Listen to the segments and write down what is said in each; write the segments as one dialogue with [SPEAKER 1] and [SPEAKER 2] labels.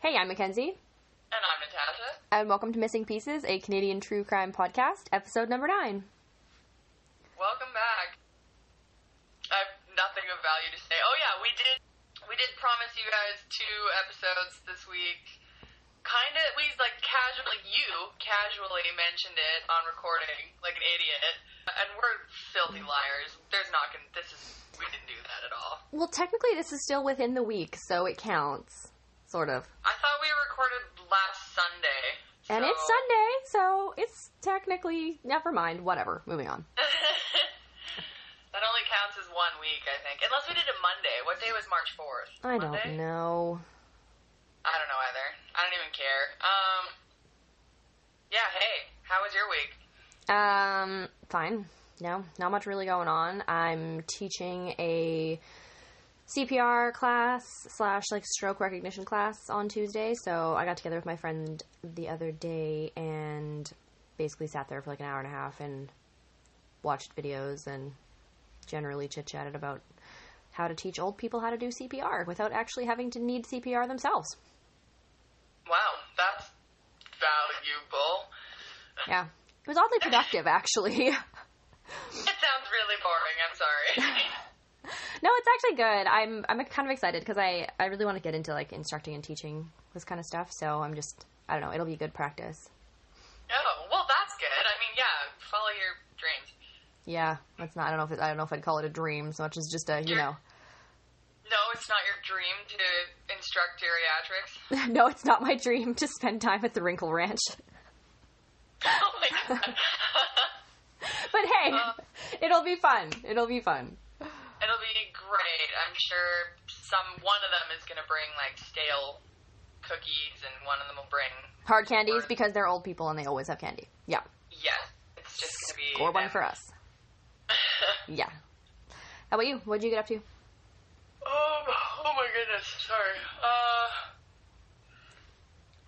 [SPEAKER 1] Hey, I'm Mackenzie,
[SPEAKER 2] And I'm Natasha.
[SPEAKER 1] and welcome to Missing Pieces, a Canadian true crime podcast, episode number nine.
[SPEAKER 2] Welcome back. I have nothing of value to say. Oh yeah, we did we did promise you guys two episodes this week. Kinda we like casually you casually mentioned it on recording like an idiot. And we're filthy liars. There's not gonna this is we didn't do that at all.
[SPEAKER 1] Well, technically, this is still within the week, so it counts, sort of.
[SPEAKER 2] I thought we recorded last Sunday.
[SPEAKER 1] And it's Sunday, so it's technically never mind. Whatever. Moving on.
[SPEAKER 2] that only counts as one week, I think. Unless we did it Monday. What day was March 4th?
[SPEAKER 1] I
[SPEAKER 2] Monday?
[SPEAKER 1] don't know.
[SPEAKER 2] I don't know either. I don't even care. Um, yeah, hey, how was your week?
[SPEAKER 1] Um, fine. No, not much really going on. I'm teaching a CPR class slash like stroke recognition class on Tuesday. So I got together with my friend the other day and basically sat there for like an hour and a half and watched videos and generally chit chatted about how to teach old people how to do CPR without actually having to need CPR themselves.
[SPEAKER 2] Wow, that's valuable.
[SPEAKER 1] Yeah. It was oddly productive, actually.
[SPEAKER 2] It sounds really boring. I'm sorry.
[SPEAKER 1] No, it's actually good. I'm I'm kind of excited because I I really want to get into like instructing and teaching this kind of stuff. So I'm just I don't know. It'll be good practice.
[SPEAKER 2] oh, well, that's good. I mean, yeah, follow your dreams.
[SPEAKER 1] Yeah, that's not. I don't know if it, I don't know if I'd call it a dream so much as just a you know.
[SPEAKER 2] No, it's not your dream to instruct geriatrics.
[SPEAKER 1] no, it's not my dream to spend time at the Wrinkle Ranch.
[SPEAKER 2] oh my god.
[SPEAKER 1] But hey,
[SPEAKER 2] Uh.
[SPEAKER 1] it'll be fun. It'll be fun.
[SPEAKER 2] It'll be great. I'm sure some one of them is gonna bring like stale cookies, and one of them will bring
[SPEAKER 1] Hard candies because they're old people and they always have candy. Yeah,
[SPEAKER 2] yes. It's just gonna be
[SPEAKER 1] or one for us. Yeah. How about you? What did you get up to?
[SPEAKER 2] Um, oh my goodness, sorry. Uh,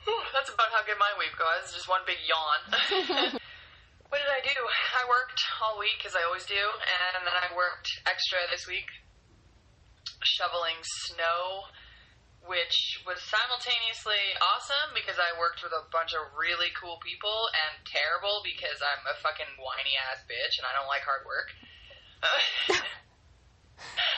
[SPEAKER 2] whew, that's about how good my week was. Just one big yawn. what did I do? I worked all week, as I always do, and then I worked extra this week shoveling snow, which was simultaneously awesome because I worked with a bunch of really cool people, and terrible because I'm a fucking whiny ass bitch and I don't like hard work.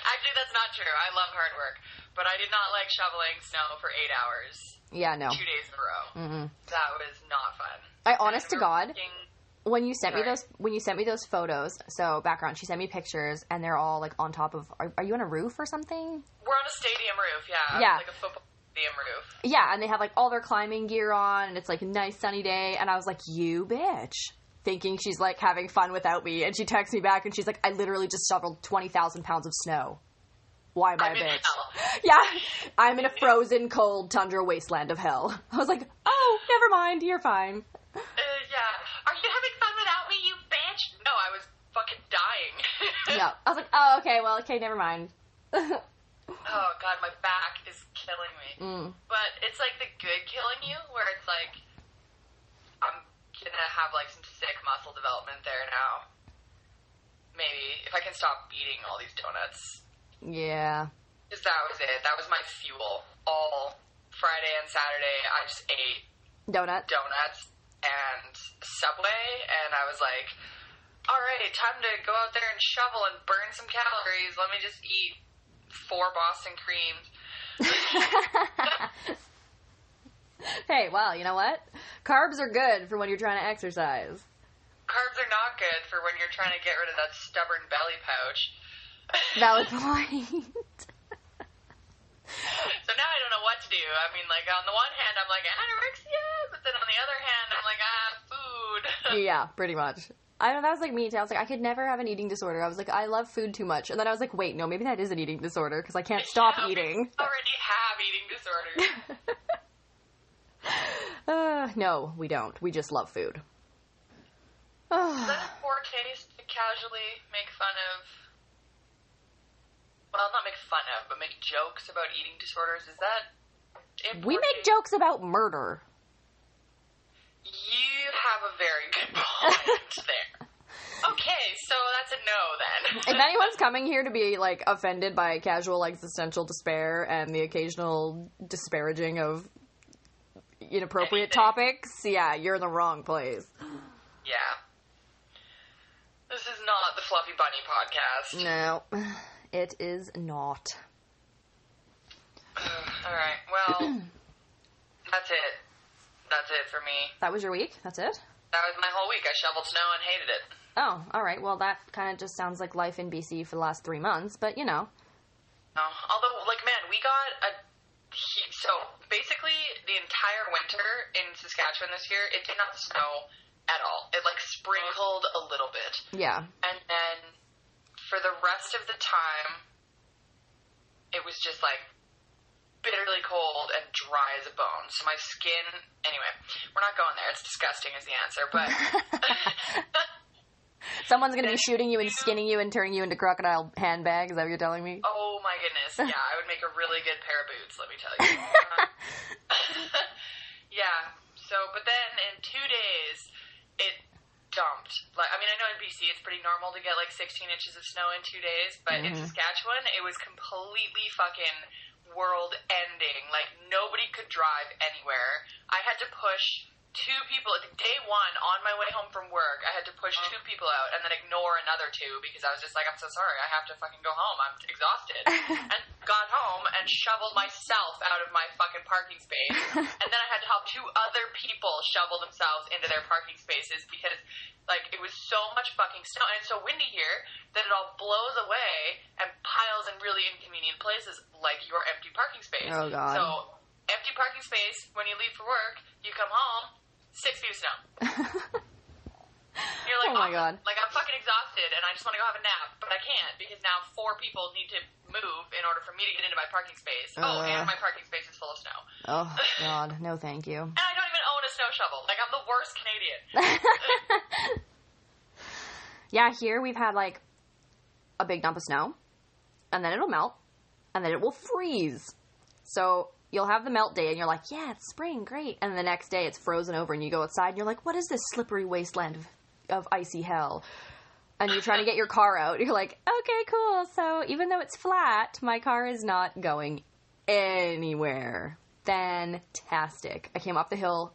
[SPEAKER 2] Actually, that's not true. I love hard work, but I did not like shoveling snow for eight hours,
[SPEAKER 1] Yeah, no.
[SPEAKER 2] two days in a row.
[SPEAKER 1] Mm-mm.
[SPEAKER 2] That was not fun.
[SPEAKER 1] I honest to God,
[SPEAKER 2] working-
[SPEAKER 1] when you sent me those when you sent me those photos so background she sent me pictures and they're all like on top of are, are you on a roof or something?
[SPEAKER 2] We're on a stadium roof, yeah.
[SPEAKER 1] Yeah.
[SPEAKER 2] Like a football stadium roof.
[SPEAKER 1] yeah and they have like all their climbing gear on and it's like a nice sunny day and i was like you bitch thinking she's like having fun without me and she texts me back and she's like i literally just shoveled 20000 pounds of snow. Why am i a
[SPEAKER 2] I'm in
[SPEAKER 1] bitch? yeah i'm in a frozen cold tundra wasteland of hell. I was like oh never mind you're fine
[SPEAKER 2] yeah. Are you having fun without me, you bitch? No, I was fucking dying.
[SPEAKER 1] yeah i was like oh okay well okay never mind
[SPEAKER 2] Oh god, my back is killing me.
[SPEAKER 1] mm.
[SPEAKER 2] But it's like the good killing you, where it's like I'm gonna have like some sick muscle development there now. Maybe if I can stop eating all these donuts.
[SPEAKER 1] yeah
[SPEAKER 2] Because that was it. That was my fuel. All Friday and Saturday, I just ate
[SPEAKER 1] donuts.
[SPEAKER 2] donuts and Subway, and I was like, all right, time to go out there and shovel and burn some calories. Let me just eat four Boston creams.
[SPEAKER 1] hey, well, you know what? Carbs are good for when you're trying to exercise.
[SPEAKER 2] Carbs are not good for when you're trying to get rid of that stubborn belly pouch.
[SPEAKER 1] Valid point.
[SPEAKER 2] So now I don't know what to do. I mean, like, on the one hand, I'm like, anorexia, but then on the other hand, I'm like, ah, food.
[SPEAKER 1] yeah, pretty much. I know that was like me too. I was like, I could never have an eating disorder. I was like, I love food too much, and then I was like, wait, no, maybe that is an eating disorder because I can't stop
[SPEAKER 2] Yeah,
[SPEAKER 1] eating.
[SPEAKER 2] already have eating disorders.
[SPEAKER 1] Uh, no, we don't. We just love food.
[SPEAKER 2] Is that a poor taste to casually make fun of? Well, not make fun of, but make jokes about eating disorders. Is that? in
[SPEAKER 1] we make jokes about murder.
[SPEAKER 2] You have a very good point there. Okay, so that's a no then.
[SPEAKER 1] If anyone's coming here to be like offended by casual existential despair and the occasional disparaging of inappropriate
[SPEAKER 2] Anything.
[SPEAKER 1] topics, yeah, you're in the wrong place.
[SPEAKER 2] Yeah. This is not the Fluffy Bunny podcast.
[SPEAKER 1] No, it is not.
[SPEAKER 2] All right. Well, that's it. That's it for me.
[SPEAKER 1] That was your week? That's it?
[SPEAKER 2] That was my whole week. I shoveled snow and hated it.
[SPEAKER 1] Oh, all right. Well, that kind of just sounds like life in BC for the last three months, but you know.
[SPEAKER 2] No. Although, like, man, we got a. So basically, the entire winter in Saskatchewan this year, it did not snow at all. It like sprinkled a little bit,
[SPEAKER 1] Yeah.
[SPEAKER 2] and then for the rest of the time, it was just like bitterly cold and dry as a bone. So my skin. Anyway, we're not going there. It's disgusting, is the answer. But
[SPEAKER 1] Someone's going to be shooting you and skinning you and turning you into crocodile handbags. Is that what you're telling me?
[SPEAKER 2] oh my goodness, yeah, I would make a really good pair of boots. Let me tell you. yeah. So, but then in two days, it dumped. Like, I mean, I know in BC it's pretty normal to get like 16 inches of snow in two days, but in mm-hmm. Saskatchewan it was completely fucking world ending. Like nobody could drive anywhere. I had to push two people day one on my way home from work. I had to push oh. two people out and then ignore another two because I was just like, I'm so sorry. I have to fucking go home. I'm exhausted. and got home and shoveled myself out of my fucking parking space. and then I had to help two other people shovel themselves into their parking spaces because like it was so much fucking snow and it's so windy here that it all blows away and piles in really inconvenient places like your empty parking space.
[SPEAKER 1] Oh, God.
[SPEAKER 2] So empty parking space when you leave for work, you come home, six feet of snow. You're like,
[SPEAKER 1] Oh, my
[SPEAKER 2] awesome.
[SPEAKER 1] God.
[SPEAKER 2] Like I'm fucking exhausted and I just want to go have a nap, but I can't because now four people need to move in order for me to get into my parking space. oh,
[SPEAKER 1] Uh.
[SPEAKER 2] and my parking space is full of snow.
[SPEAKER 1] Oh, God. No, thank you.
[SPEAKER 2] And I don't even own a snow shovel. Like I'm the worst Canadian.
[SPEAKER 1] Yeah, here we've had like a big dump of snow, and then it'll melt, and then it will freeze. So you'll have the melt day, and you're like, yeah, it's spring, great. And the next day it's frozen over, and you go outside, and you're like, what is this slippery wasteland of, of icy hell? And you're trying to get your car out. You're like, okay, cool. So even though it's flat, my car is not going anywhere. Fantastic. I came up the hill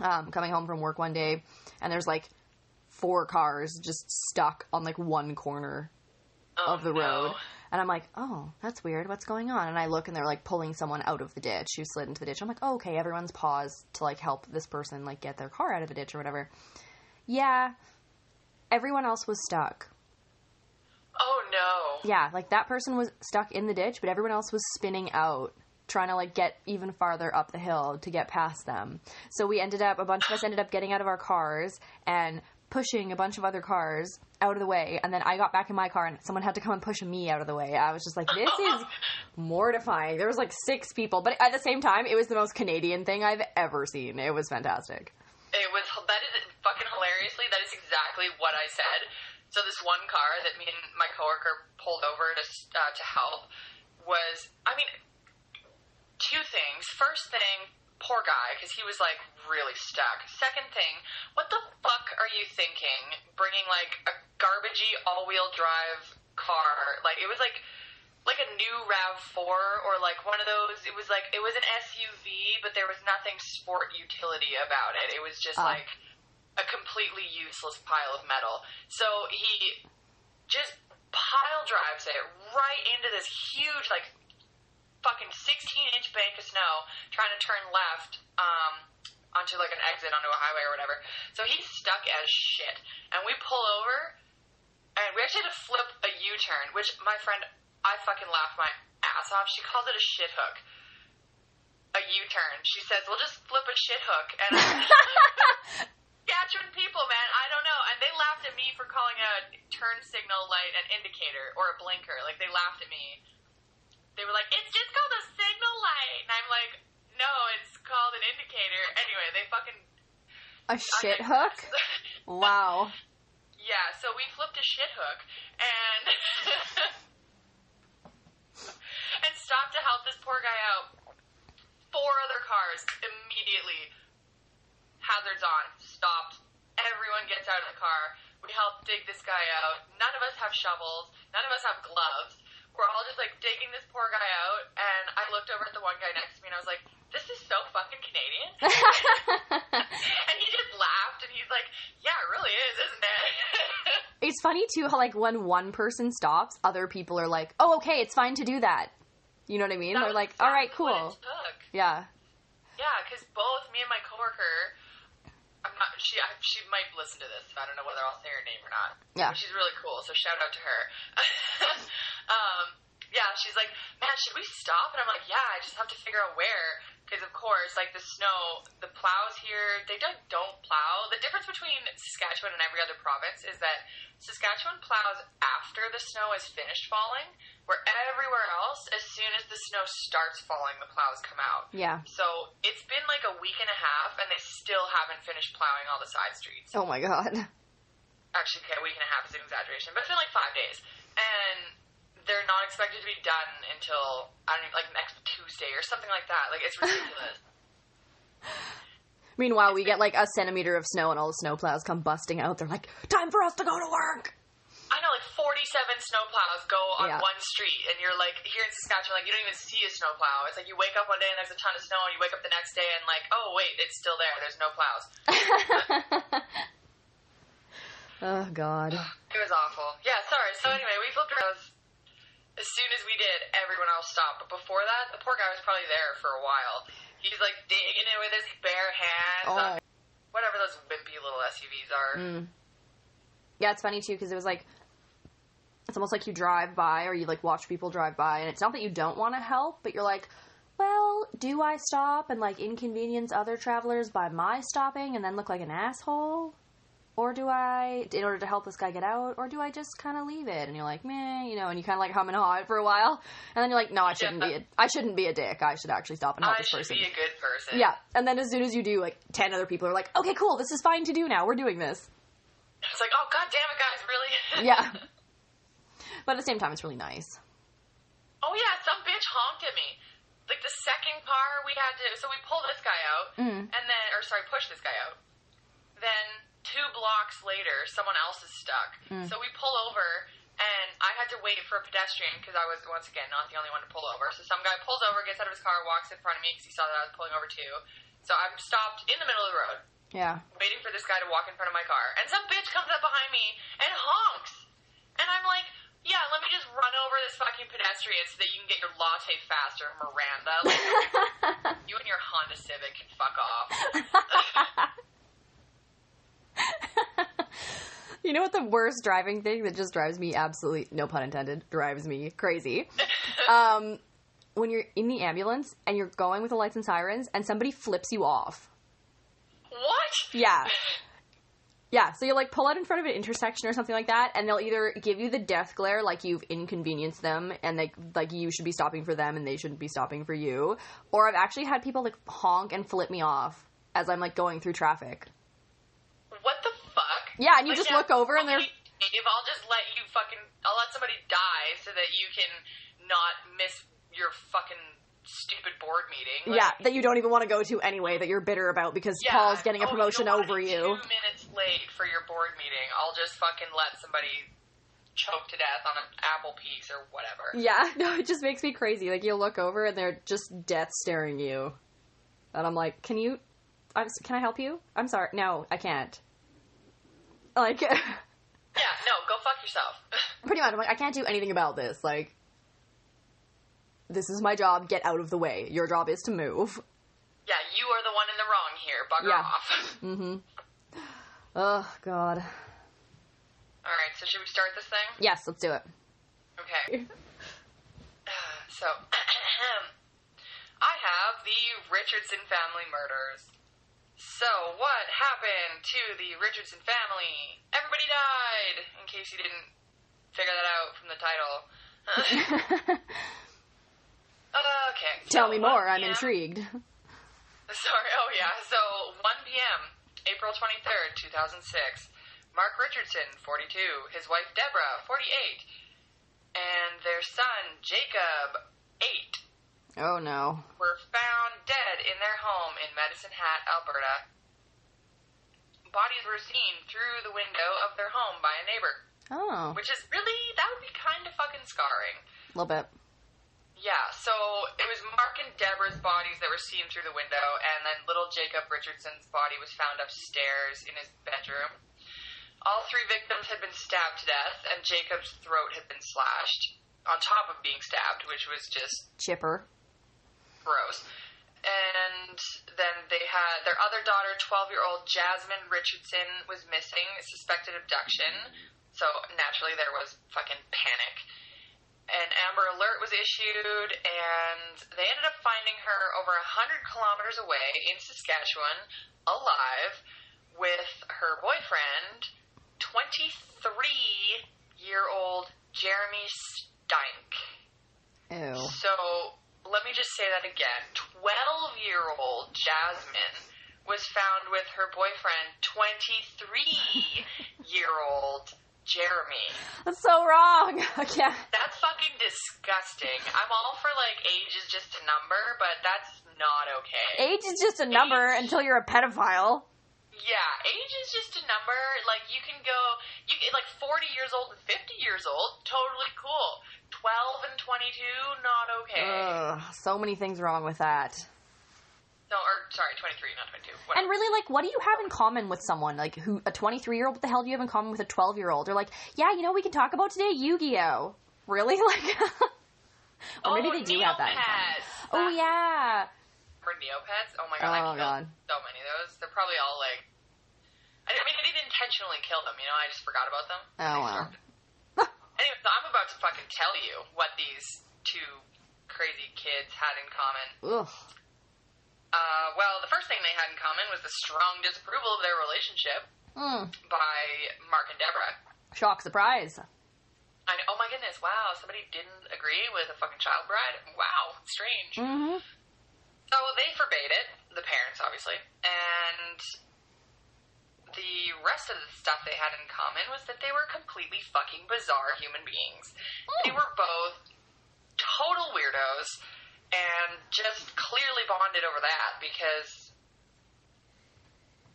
[SPEAKER 1] um, coming home from work one day, and there's like four cars just stuck on like one corner
[SPEAKER 2] Oh,
[SPEAKER 1] of the
[SPEAKER 2] no.
[SPEAKER 1] And I'm like, oh, that's weird. What's going on? And I look and they're like pulling someone out of the ditch who slid into the ditch. I'm like, oh, okay, everyone's paused to like help this person like get their car out of the ditch or whatever. Yeah, everyone else was stuck.
[SPEAKER 2] Oh no.
[SPEAKER 1] Yeah, like that person was stuck in the ditch, but everyone else was spinning out, trying to like get even farther up the hill to get past them. So we ended up, a bunch of us ended up getting out of our cars and pushing a bunch of other cars out of the way. And then I got back in my car and someone had to come and push me out of the way. I was just like, this is mortifying. There was like six people, but at the same time, it was the most Canadian thing I've ever seen. It was fantastic.
[SPEAKER 2] It was that is fucking hilariously. That is exactly what I said. So this one car that me and my coworker pulled over to uh, to help was, I mean, two things. First thing, poor guy because he was like really stuck. Second thing, what the fuck are you thinking? Bringing like a garbagey all-wheel drive car, like it was like like a new Rav4 or like one of those. It was like it was an SUV, but there was nothing sport utility about it. It was just
[SPEAKER 1] Ah.
[SPEAKER 2] like a completely useless pile of metal. So he just pile drives it right into this huge like fucking 16 inch bank of snow trying to turn left um onto like an exit onto a highway or whatever. So he's stuck as shit. And we pull over and we actually had to flip a U-turn, which my friend I fucking laughed my ass off. She calls it a shit hook. A U-turn. She says, "We'll just flip a shit hook." And Saskatchewan people, man, I don't know. And they laughed at me for calling a turn signal light an indicator or a blinker. Like they laughed at me. They were like, "It's just called a signal light," and I'm like, "No, it's called an indicator." Anyway, they fucking
[SPEAKER 1] A shit hook? Wow.
[SPEAKER 2] Yeah, so we flipped a shit hook and and stopped to help this poor guy out. Four other cars immediately hazards on, stopped. Everyone gets out of the car. We help dig this guy out. None of us have shovels. None of us have gloves. We're all just like digging this poor guy out. And I looked over at the one guy next to me and I was like, "This is so fucking Canadian." and he just laughed and he's like, Yeah, it really is, isn't it?
[SPEAKER 1] It's funny too how like when one person stops, other people are like, "Oh, okay, it's fine to do that." You know what I mean?
[SPEAKER 2] That
[SPEAKER 1] They're like, "All right, cool." Yeah.
[SPEAKER 2] Yeah, because both me and my coworker, not. She I, she might listen to this. I don't know whether I'll say her name or not.
[SPEAKER 1] Yeah.
[SPEAKER 2] But she's really cool, so shout out to her. um, yeah, she's like, man, should we stop? And I'm like, yeah, I just have to figure out where. Because of course, like the snow, the plows here, they don't don't plow. The difference between Saskatchewan and every other province is that Saskatchewan plows after the snow is finished falling, where everywhere else, as soon as the snow starts falling, the plows come out.
[SPEAKER 1] Yeah.
[SPEAKER 2] So it's been like a week and a half, and they still haven't finished plowing all the side streets.
[SPEAKER 1] Oh my god.
[SPEAKER 2] Actually, okay, a week and a half is an exaggeration, but it's been like five days, and they're not expected to be done until I don't know, like next Tuesday or something like that. Like it's ridiculous.
[SPEAKER 1] Meanwhile, we get like a centimeter of snow and all the snowplows come busting out. They're like, "Time for us to go to work."
[SPEAKER 2] I know, like forty-seven snowplows go on
[SPEAKER 1] Yeah.
[SPEAKER 2] one street, and you're like here in Saskatchewan, like you don't even see a snowplow. It's like you wake up one day and there's a ton of snow, and you wake up the next day and like, oh wait, it's still there. There's no plows.
[SPEAKER 1] oh god.
[SPEAKER 2] It was awful. Yeah, sorry. So anyway, we flipped around. As soon as we did, everyone else stopped. But before that, the poor guy was probably there for a while. He's like digging it with his bare hands.
[SPEAKER 1] Oh.
[SPEAKER 2] whatever those wimpy little SUVs are.
[SPEAKER 1] Mm. Yeah, it's funny too because it was like it's almost like you drive by or you like watch people drive by, and it's not that you don't want to help, but you're like, well, do I stop and like inconvenience other travelers by my stopping and then look like an asshole? Or do I, in order to help this guy get out, or do I just kind of leave it? And you're like, meh, you know, and you kind of like hum and haw it for a while, and then you're like, no, I shouldn't be, a, I shouldn't be a dick. I should actually stop and help
[SPEAKER 2] I
[SPEAKER 1] this
[SPEAKER 2] should
[SPEAKER 1] person.
[SPEAKER 2] be a good person.
[SPEAKER 1] Yeah, and then as soon as you do, like ten other people are like, okay, cool, this is fine to do now. We're doing this.
[SPEAKER 2] It's like, oh god damn it, guys, really?
[SPEAKER 1] Yeah. But at the same time, it's really nice.
[SPEAKER 2] oh yeah, some bitch honked at me. Like the second car we had to, so we pulled this guy out,
[SPEAKER 1] Mm.
[SPEAKER 2] and then, or sorry, pushed this guy out. Then two blocks later, someone else is stuck.
[SPEAKER 1] Mm.
[SPEAKER 2] So we pull over, and I had to wait for a pedestrian because I was once again not the only one to pull over. So some guy pulls over, gets out of his car, walks in front of me because he saw that I was pulling over too. So I'm stopped in the middle of the road,
[SPEAKER 1] Yeah.
[SPEAKER 2] waiting for this guy to walk in front of my car, and some bitch comes up behind me and honks, and I'm like. Yeah, let me just run over this fucking pedestrian so that you can get your latte faster, Miranda. Like, you and your Honda Civic can fuck off.
[SPEAKER 1] you know what the worst driving thing that just drives me absolutely no pun intended drives me crazy um when you're in the ambulance and you're going with the lights and sirens and somebody flips you off
[SPEAKER 2] What?
[SPEAKER 1] yeah yeah so you'll like pull out in front of an intersection or something like that and they'll either give you the death glare like you've inconvenienced them and they like you should be stopping for them and they shouldn't be stopping for you or i've actually had people like honk and flip me off as i'm like going through traffic
[SPEAKER 2] What the fuck?
[SPEAKER 1] yeah and you
[SPEAKER 2] Like,
[SPEAKER 1] just
[SPEAKER 2] yeah,
[SPEAKER 1] look over and they're
[SPEAKER 2] Dave, I'll just let you fucking. I'll let somebody die so that you can not miss your fucking stupid board meeting. Like,
[SPEAKER 1] Yeah, that you don't even want to go to anyway, that you're bitter about because
[SPEAKER 2] yeah,
[SPEAKER 1] Paul's getting a
[SPEAKER 2] oh,
[SPEAKER 1] promotion over you.
[SPEAKER 2] Two minutes late for your board meeting. I'll just fucking let somebody choke to death on an apple piece or whatever.
[SPEAKER 1] Yeah, no, it just makes me crazy. Like you look over and they're just death staring you, and I'm like, can you? I'm, can I help you? I'm sorry, no, I can't. Like,
[SPEAKER 2] Yeah, no, go fuck yourself.
[SPEAKER 1] pretty much, I'm like, I can't do anything about this. Like, this is my job. Get out of the way. Your job is to move.
[SPEAKER 2] yeah, you are the one in the wrong here. Bugger
[SPEAKER 1] Yeah.
[SPEAKER 2] off.
[SPEAKER 1] Mm-hmm. Oh God.
[SPEAKER 2] All right, so should we start this thing?
[SPEAKER 1] Yes, let's do it.
[SPEAKER 2] Okay. So, I have the Richardson family murders. So, what happened to the Richardson family? Everybody died, in case you didn't figure that out from the title. Uh, okay.
[SPEAKER 1] Tell
[SPEAKER 2] so
[SPEAKER 1] me more. I'm intrigued.
[SPEAKER 2] Sorry, oh yeah. So 1 p.m., April 23rd, 2006. Mark Richardson, 42, his wife Deborah, 48, and their son Jacob, 8,
[SPEAKER 1] Oh no.
[SPEAKER 2] were found dead in their home in Medicine Hat, Alberta. Bodies were seen through the window of their home by a neighbor,
[SPEAKER 1] Oh,
[SPEAKER 2] which is really, that would be kind of fucking scarring.
[SPEAKER 1] a little bit.
[SPEAKER 2] Yeah, so it was Mark and Deborah's bodies that were seen through the window, and then little Jacob Richardson's body was found upstairs in his bedroom. All three victims had been stabbed to death, and Jacob's throat had been slashed, on top of being stabbed, which was just
[SPEAKER 1] Chipper.
[SPEAKER 2] gross. And then they had their other daughter, 12 year old Jasmine Richardson, was missing, suspected abduction. So naturally, there was fucking panic. Amber Alert was issued, and they ended up finding her over 100 kilometers away in Saskatchewan, alive, with her boyfriend, 23 year old Jeremy Steinke.
[SPEAKER 1] Ew.
[SPEAKER 2] So let me just say that again. 12 year old Jasmine was found with her boyfriend, 23 year old Jeremy.
[SPEAKER 1] That's so wrong. yeah.
[SPEAKER 2] That's fucking disgusting. I'm all for like age is just a number, but that's not okay.
[SPEAKER 1] Age is just a number until you're a pedophile.
[SPEAKER 2] Yeah, age is just a number. Like you can go, you can, like 40 years old and 50 years old, totally cool. 12 and 22, not okay.
[SPEAKER 1] Ugh, so many things wrong with that.
[SPEAKER 2] No, or sorry, 23, not 22. Whatever.
[SPEAKER 1] And really, like, what do you have in common with someone like who a 23 year old? What the hell do you have in common with a 12 year old? Or like, yeah, you know, we can talk about today Yu-Gi-Oh. Really, like, or oh, maybe
[SPEAKER 2] oh,
[SPEAKER 1] they do have that. In common. Oh yeah.
[SPEAKER 2] Or Neopets. Oh my god, I
[SPEAKER 1] Oh
[SPEAKER 2] killed
[SPEAKER 1] god.
[SPEAKER 2] so many of those. They're probably all like. I I mean, I didn't intentionally kill them. You know, I just forgot about them.
[SPEAKER 1] Oh wow.
[SPEAKER 2] Anyway, so I'm about to fucking tell you what these two crazy kids had in common.
[SPEAKER 1] Ugh.
[SPEAKER 2] Uh, well, the first thing they had in common was the strong disapproval of their relationship
[SPEAKER 1] Mm.
[SPEAKER 2] by Mark and Deborah.
[SPEAKER 1] Shock surprise.
[SPEAKER 2] I know, oh my goodness, wow, somebody didn't agree with a fucking child bride? Wow, strange.
[SPEAKER 1] Mm-hmm.
[SPEAKER 2] So they forbade it, the parents obviously, and the rest of the stuff they had in common was that they were completely fucking bizarre human beings. They were both total weirdos and just clearly bonded over that because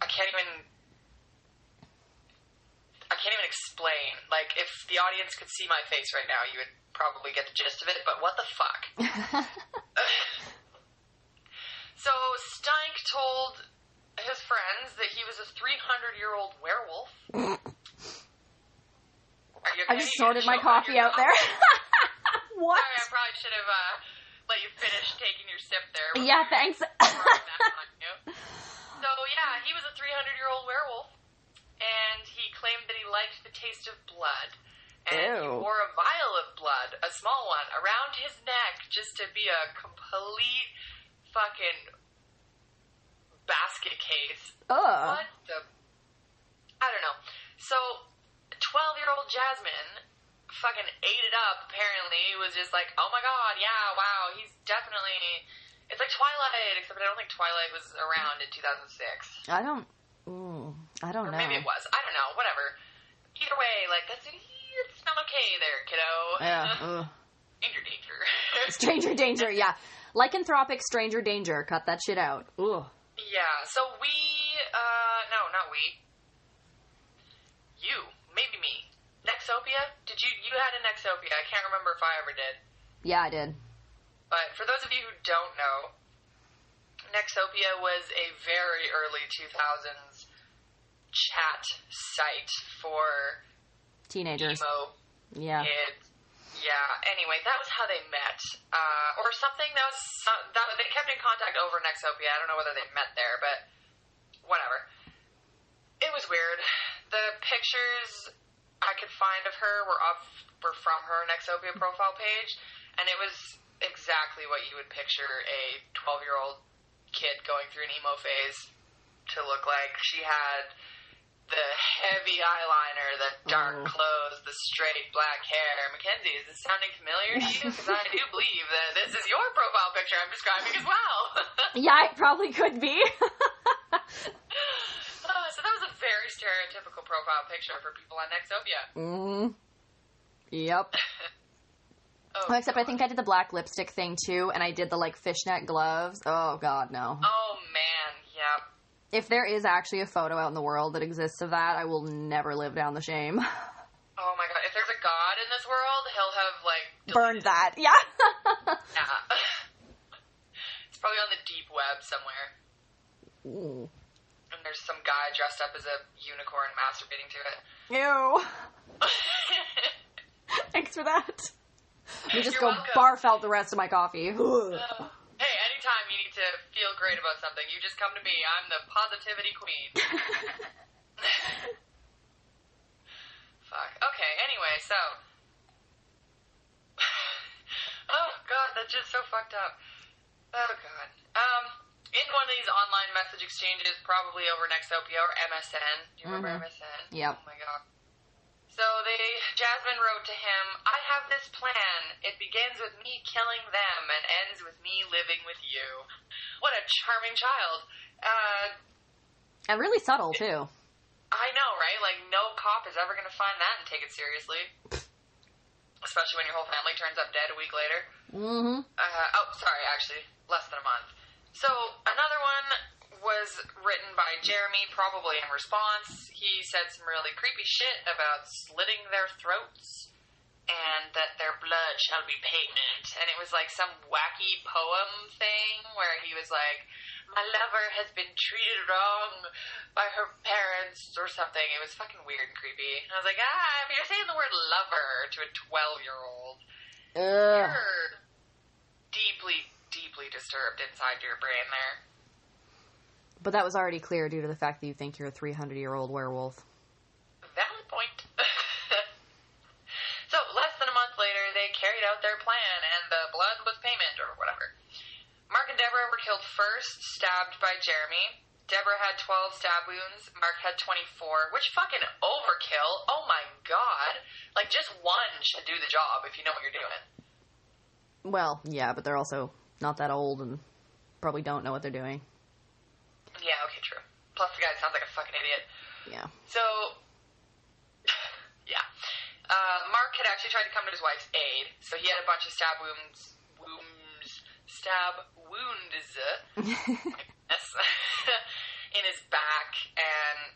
[SPEAKER 2] I can't even I can't even explain. Like if the audience could see my face right now, you would probably get the gist of it, but what the fuck? So Steinke told his friends that he was a 300 year old werewolf. Are you
[SPEAKER 1] I just sorted my coffee out there. what?
[SPEAKER 2] Sorry, I probably should have uh, let you finish taking your sip there.
[SPEAKER 1] Yeah, thanks.
[SPEAKER 2] Pouring that on you. So yeah, he was a 300 year old werewolf, and he claimed that he liked the taste of blood. And he wore a vial of blood, a small one, around his neck just to be a complete fucking basket case
[SPEAKER 1] Ugh.
[SPEAKER 2] what the? I don't know. So, twelve-year-old Jasmine fucking ate it up. Apparently, It was just like, oh my god, yeah, wow, he's definitely. It's like Twilight, except I don't think Twilight was around in 2006.
[SPEAKER 1] I don't. Ooh, I don't
[SPEAKER 2] Or
[SPEAKER 1] know.
[SPEAKER 2] maybe it was. I don't know. Whatever. Either way, like that's it's not okay there, kiddo.
[SPEAKER 1] Yeah. Ugh.
[SPEAKER 2] danger, danger.
[SPEAKER 1] Stranger danger. Yeah. Lycanthropic stranger danger. Cut that shit out. Ooh.
[SPEAKER 2] Yeah, so we, uh, no, not we. You, maybe me. Nexopia? Did you, you had a Nexopia. I can't remember if I ever did.
[SPEAKER 1] Yeah, I did.
[SPEAKER 2] But for those of you who don't know, Nexopia was a very early 2000s chat site for
[SPEAKER 1] Teenagers.
[SPEAKER 2] emo
[SPEAKER 1] Yeah.
[SPEAKER 2] kids. Yeah. Anyway, that was how they met, uh, or something. That was some, that they kept in contact over Nexopia. I don't know whether they met there, but whatever. It was weird. The pictures I could find of her were off were from her Nexopia profile page, and it was exactly what you would picture a twelve year old kid going through an emo phase to look like. She had the heavy eyeliner, the dark
[SPEAKER 1] Oh.
[SPEAKER 2] clothes, the straight black hair. Mackenzie, is this sounding familiar to you? Because I do believe that this is your profile picture I'm describing as well.
[SPEAKER 1] Yeah, it probably could be.
[SPEAKER 2] Uh, so that was a very stereotypical profile picture for people on Nexopia.
[SPEAKER 1] mm. Yep.
[SPEAKER 2] Oh,
[SPEAKER 1] Well, except I think I did the black lipstick thing too, and I did the like fishnet gloves. Oh god, no.
[SPEAKER 2] Oh man, yeah.
[SPEAKER 1] If there is actually a photo out in the world that exists of that, I will never live down the shame.
[SPEAKER 2] Oh my god, if there's a god in this world, he'll have like
[SPEAKER 1] Burned that. Yeah.
[SPEAKER 2] Yeah. it's probably on the deep web somewhere.
[SPEAKER 1] Ooh.
[SPEAKER 2] And there's some guy dressed up as a unicorn masturbating to it.
[SPEAKER 1] Ew. Thanks for that. Me just
[SPEAKER 2] You're
[SPEAKER 1] go
[SPEAKER 2] welcome.
[SPEAKER 1] barf out the rest of my coffee.
[SPEAKER 2] hey, anytime you need to feel great about something, you just come to me. I'm the positivity queen. Fuck. Okay, anyway, so. oh, God, that's just so fucked up. Oh, God. Um, in one of these online message exchanges, probably over Nexopia or MSN. Do you remember
[SPEAKER 1] Mhm.
[SPEAKER 2] MSN?
[SPEAKER 1] Yep.
[SPEAKER 2] Oh, my God. So they, Jasmine wrote to him, I have this plan. It begins with me killing them and ends with me living with you. What a charming child. Uh,
[SPEAKER 1] and really subtle, too.
[SPEAKER 2] I know, right? Like, no cop is ever going to find that and take it seriously. Especially when your whole family turns up dead a week later.
[SPEAKER 1] Mm-hmm.
[SPEAKER 2] Uh, oh, sorry, actually, less than a month. So, another one was written by Jeremy, probably in response. He said some really creepy shit about slitting their throats and that their blood shall be payment. And it was like some wacky poem thing where he was like, My lover has been treated wrong by her parents or something. It was fucking weird and creepy. And I was like, Ah, if you're saying the word lover to a 12 year old, you're deeply, deeply disturbed inside your brain there.
[SPEAKER 1] But that was already clear due to the fact that you think you're a 300 year old werewolf.
[SPEAKER 2] Valid point. so, less than a month later, they carried out their plan, and the blood was payment, or whatever. Mark and Deborah were killed first, stabbed by Jeremy. Deborah had 12 stab wounds. Mark had 24, which fucking overkill. Oh my god. Like, just one should do the job if you know what you're doing.
[SPEAKER 1] Well, yeah, but they're also not that old and probably don't know what they're doing.
[SPEAKER 2] Yeah, okay, true. Plus, the guy sounds like a fucking idiot.
[SPEAKER 1] Yeah.
[SPEAKER 2] So, yeah. Uh, Mark had actually tried to come to his wife's aid, so he had a bunch of stab wounds, wounds, stab wounds, in his back, and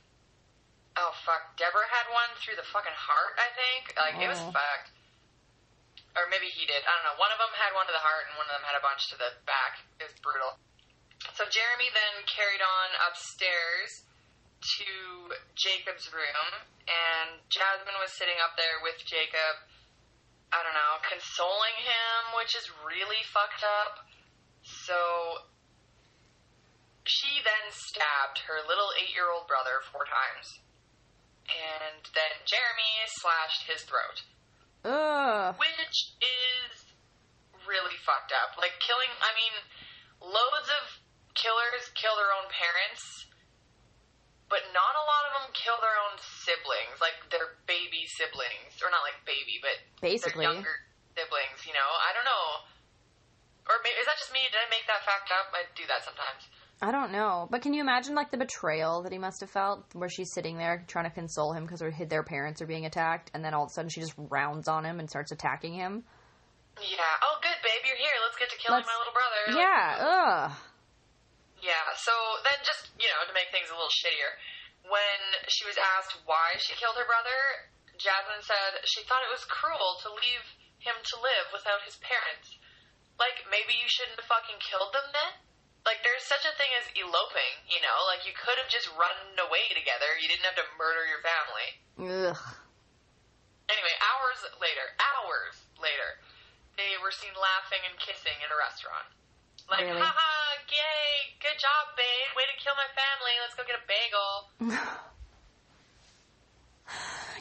[SPEAKER 2] oh fuck, Deborah had one through the fucking heart, I think. Like it was
[SPEAKER 1] Oh.
[SPEAKER 2] fucked, or maybe he did. I don't know. One of them had one to the heart, and one of them had a bunch to the back. It was brutal. So Jeremy then carried on upstairs to Jacob's room, and Jasmine was sitting up there with Jacob. I don't know, consoling him, which is really fucked up. So she then stabbed her little eight-year-old brother four times, and then Jeremy slashed his throat
[SPEAKER 1] Ugh.
[SPEAKER 2] which is really fucked up. Like killing, I mean, loads of killers kill their own parents, but not a lot of them kill their own siblings, like their baby siblings, or not like baby, but
[SPEAKER 1] Basically.
[SPEAKER 2] their younger siblings. You know, I don't know. Or maybe, is that just me? Did I make that fact up? I do that sometimes.
[SPEAKER 1] I don't know. But can you imagine, like, the betrayal that he must have felt where she's sitting there trying to console him because their parents are being attacked, and then all of a sudden she just rounds on him and starts attacking him?
[SPEAKER 2] Yeah. Oh, good, babe. You're here. Let's get to killing
[SPEAKER 1] Let's-
[SPEAKER 2] my little brother. Like,
[SPEAKER 1] Yeah, uh, ugh.
[SPEAKER 2] Yeah, so then just, you know, to make things a little shittier, when she was asked why she killed her brother, Jasmine said she thought it was cruel to leave him to live without his parents. Like, maybe you shouldn't have fucking killed them then? Like, there's such a thing as eloping, you know? Like, you could have just run away together. You didn't have to murder your family.
[SPEAKER 1] Ugh.
[SPEAKER 2] Anyway, hours later, hours later, they were seen laughing and kissing in a restaurant. Like,
[SPEAKER 1] Really?
[SPEAKER 2] haha, yay, good job, babe. Way to kill my family. Let's go get a bagel.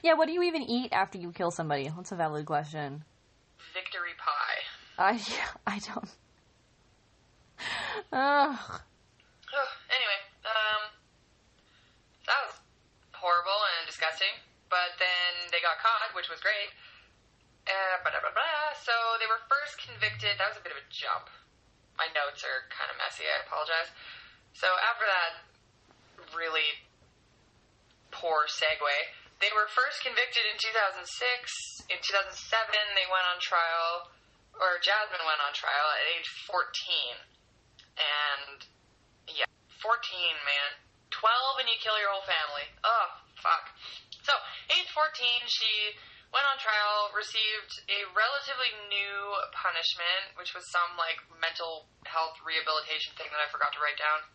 [SPEAKER 1] yeah, what do you even eat after you kill somebody? That's a valid question.
[SPEAKER 2] Victory pie.
[SPEAKER 1] I I don't. Ugh.
[SPEAKER 2] anyway, um, that was horrible and disgusting. But then they got caught, which was great. Uh, blah, blah, blah. So they were first convicted. That was a bit of a jump. My notes are kind of messy. I apologize. So after that really poor segue, they were first convicted in 2006. In 2007, they went on trial, or Jasmine went on trial at age 14. And yeah, 14, man. 12 and you kill your whole family. Oh, fuck. So, age 14, she went on trial, received a relatively new punishment, which was some like mental health rehabilitation thing that I forgot to write down.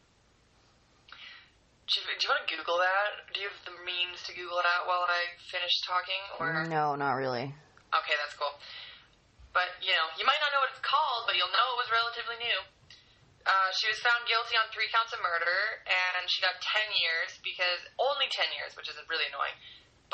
[SPEAKER 2] Do you, do you want to Google that? Do you have the means to Google that while I finish talking? Or
[SPEAKER 1] No, not really.
[SPEAKER 2] okay, that's cool. But you know, you might not know what it's called, but you'll know it was relatively new. Uh, she was found guilty on three counts of murder, and she got 10 years because only 10 years, which is really annoying.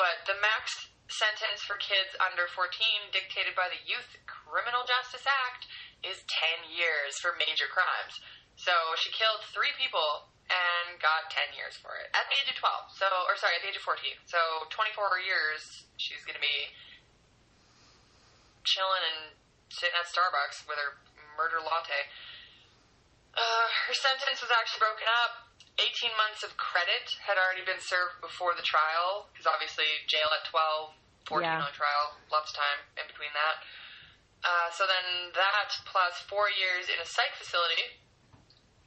[SPEAKER 2] But the max sentence for kids under 14, dictated by the Youth Criminal Justice Act, is 10 years for major crimes. So she killed three people and got 10 years for it at the age of 12. So, or sorry, at the age of 14. So 24 years she's to be chilling and sitting at Starbucks with her murder latte. Uh, her sentence was actually broken up. 18 months of credit had already been served before the trial, because obviously jail at 12, 14
[SPEAKER 1] Yeah.
[SPEAKER 2] on trial, lots of time in between that. Uh, so then that plus four years in a psych facility,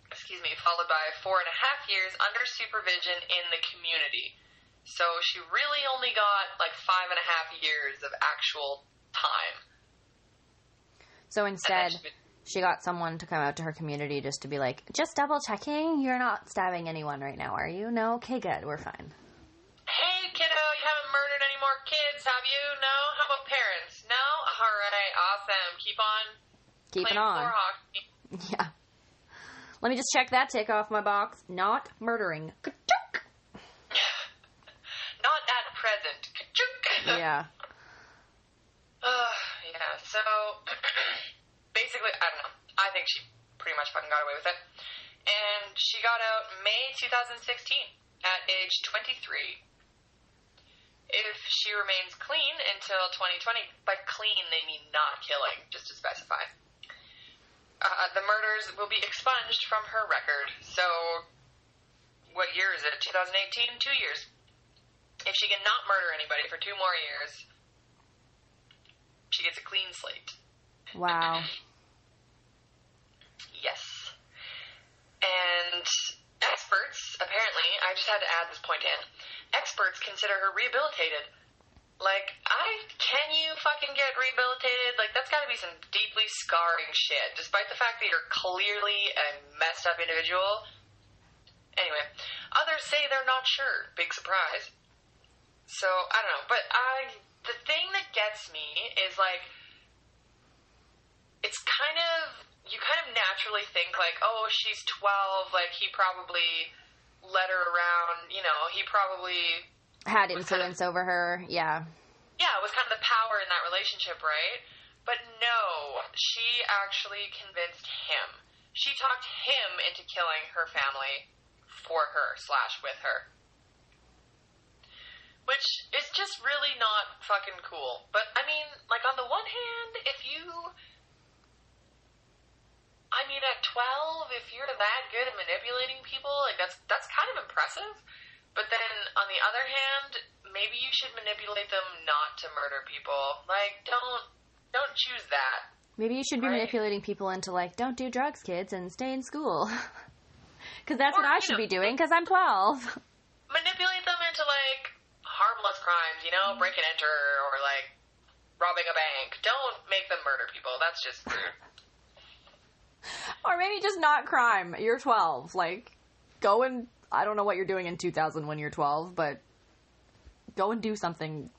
[SPEAKER 2] excuse me, followed by four and a half years under supervision in the community. So she really only got like five and a half years of actual time.
[SPEAKER 1] So instead,
[SPEAKER 2] she
[SPEAKER 1] got someone to come out to her community just to be like, just double checking. You're not stabbing anyone right now, are you? No? Okay, good. We're fine.
[SPEAKER 2] Hey, kiddo, you haven't murdered any more kids, have you? No? How about parents? No? Alright, awesome. Keep on
[SPEAKER 1] Keep it on. Yeah. Let me just check that tick off my box. Not murdering. Ka-chunk.
[SPEAKER 2] Not at present. Ka-chunk.
[SPEAKER 1] yeah.
[SPEAKER 2] Uh, yeah, so basically, I don't know. I think she pretty much fucking got away with it. And she got out May 2016 at age 23. If she remains clean until 2020, by clean they mean not killing, just to specify. Uh, the murders will be expunged from her record. So, what year is it? 2018? Two years. If she cannot murder anybody for two more years, she gets a clean slate.
[SPEAKER 1] Wow.
[SPEAKER 2] Yes. And experts, apparently, I just had to add this point in. Experts consider her rehabilitated. Like, I can you fucking get rehabilitated? Like, that's got to be some deeply scarring shit, despite the fact that you're clearly a messed up individual. Anyway, others say they're not sure. Big surprise. So I don't know, but I the thing that gets me is like it's kind of you kind of naturally think like, oh, she's twelve, like he probably led her around, you know, he probably
[SPEAKER 1] Had
[SPEAKER 2] Was kind of-
[SPEAKER 1] influence over her. Yeah.
[SPEAKER 2] yeah, it was kind of the power in that relationship, right? But no, she actually convinced him. She talked him into killing her family for her slash with her. Which is just really not fucking cool. But I mean, like on the one hand, if you I mean at 12, if you're that good at manipulating people, like that's that's kind of impressive. But then on the other hand, maybe you should manipulate them not to murder people. Like don't don't choose that.
[SPEAKER 1] Maybe you should be
[SPEAKER 2] Right.
[SPEAKER 1] manipulating people into like, don't do drugs, kids, and stay in school. Because that's what I should
[SPEAKER 2] know,
[SPEAKER 1] be doing. Because I'm 12.
[SPEAKER 2] Manipulate them into like harmless crimes, you know, break and enter or like robbing a bank. Don't make them murder people. That's just rude.
[SPEAKER 1] or maybe just not crime. You're 12. Like, go and I don't know what you're doing in 2000 when you're 12, but go and do something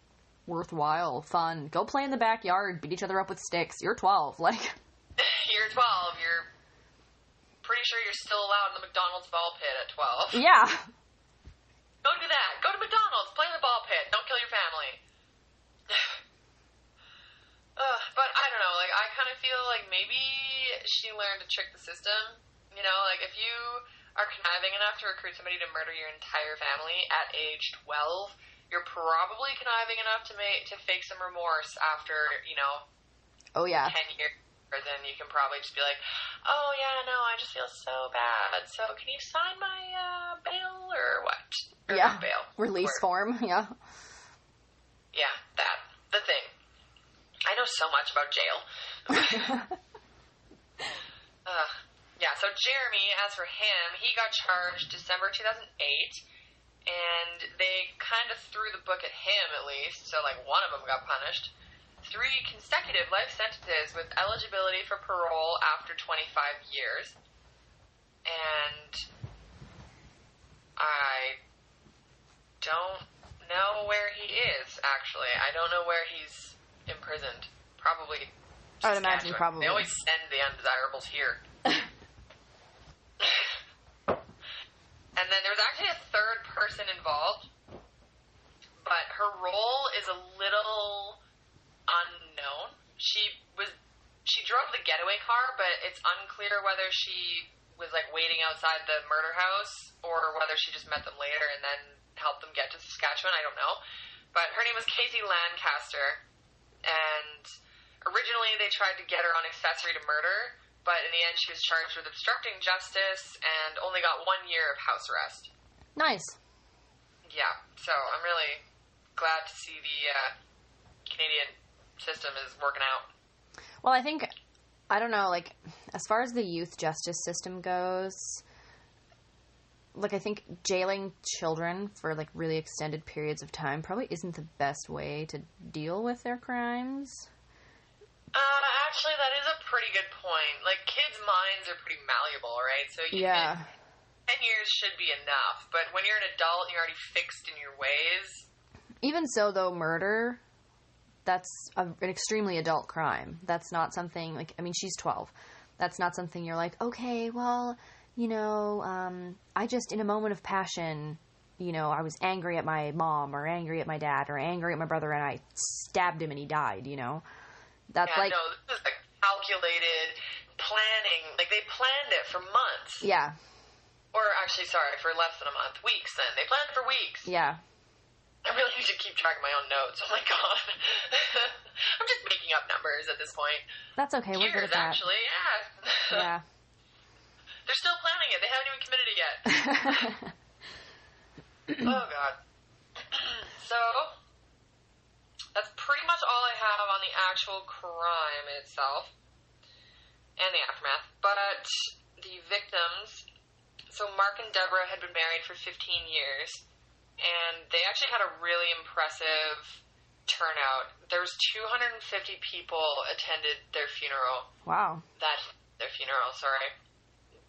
[SPEAKER 1] worthwhile, fun. Go play in the backyard, beat each other up with sticks. You're 12. Like,
[SPEAKER 2] you're 12. You're pretty sure you're still allowed in the McDonald's ball pit at 12.
[SPEAKER 1] yeah.
[SPEAKER 2] Go do that. Go to McDonald's. Play in the ball pit. Don't kill your family. Ugh, but I don't know. Like I kind of feel like maybe she learned to trick the system. You know, like if you are conniving enough to recruit somebody to murder your entire family at age 12, you're probably conniving enough to make to fake some remorse after you know
[SPEAKER 1] Oh, yeah.
[SPEAKER 2] 10 years. Or then you can probably just be like, oh yeah, no, I just feel so bad. So can you sign my uh, bail or what? Or
[SPEAKER 1] Yeah.
[SPEAKER 2] bail.
[SPEAKER 1] Release
[SPEAKER 2] Or-
[SPEAKER 1] form. Yeah.
[SPEAKER 2] Yeah, that. The thing. I know so much about jail. uh, yeah, so Jeremy, as for him, he got charged December 2008. and they kind of threw the book at him at least. So like one of them got punished. Three consecutive life sentences with eligibility for parole after 25 years. And I don't know where he is, actually. I don't know where he's imprisoned. Probably.
[SPEAKER 1] I would imagine probably.
[SPEAKER 2] They always send the undesirables here. and then there was actually a third person involved, but her role is a little unknown. She was she drove the getaway car, but it's unclear whether she was like waiting outside the murder house or whether she just met them later and then helped them get to Saskatchewan. I don't know. But her name was Casey Lancaster, and originally they tried to get her on accessory to murder, but in the end she was charged with obstructing justice and only got one year of house arrest.
[SPEAKER 1] Nice.
[SPEAKER 2] Yeah, so I'm really glad to see the uh, Canadian system is working out.
[SPEAKER 1] Well, I think I don't know, like as far as the youth justice system goes, like I think jailing children for like really extended periods of time probably isn't the best way to deal with their crimes.
[SPEAKER 2] Uh, actually, that is a pretty good point. Like, kids' minds are pretty malleable, right? So you
[SPEAKER 1] Yeah.
[SPEAKER 2] can, ten years should be enough. But when you're an adult and you're already fixed in your ways,
[SPEAKER 1] Even so though murder that's a, an extremely adult crime. That's not something like I mean she's 12. That's not something you're like, "Okay, well, you know, um, I just in a moment of passion, you know, I was angry at my mom or angry at my dad or angry at my brother and I stabbed him and he died, you know." That's
[SPEAKER 2] yeah,
[SPEAKER 1] like
[SPEAKER 2] no, this is a calculated planning. Like they planned it for months,
[SPEAKER 1] yeah,
[SPEAKER 2] or actually, sorry, for less than a month, weeks. Then they planned for weeks.
[SPEAKER 1] yeah.
[SPEAKER 2] I really need to keep track of my own notes. Oh my god, I'm just making up numbers at this point.
[SPEAKER 1] That's okay. We're good
[SPEAKER 2] Years,
[SPEAKER 1] at that.
[SPEAKER 2] actually, yeah.
[SPEAKER 1] Yeah.
[SPEAKER 2] They're still planning it. They haven't even committed it yet. oh god. so that's pretty much all I have on the actual crime itself and the aftermath. But the victims. So Mark and Deborah had been married for 15 years, and they actually had a really impressive turnout. There was 250 people attended their funeral
[SPEAKER 1] wow.
[SPEAKER 2] that their funeral, sorry.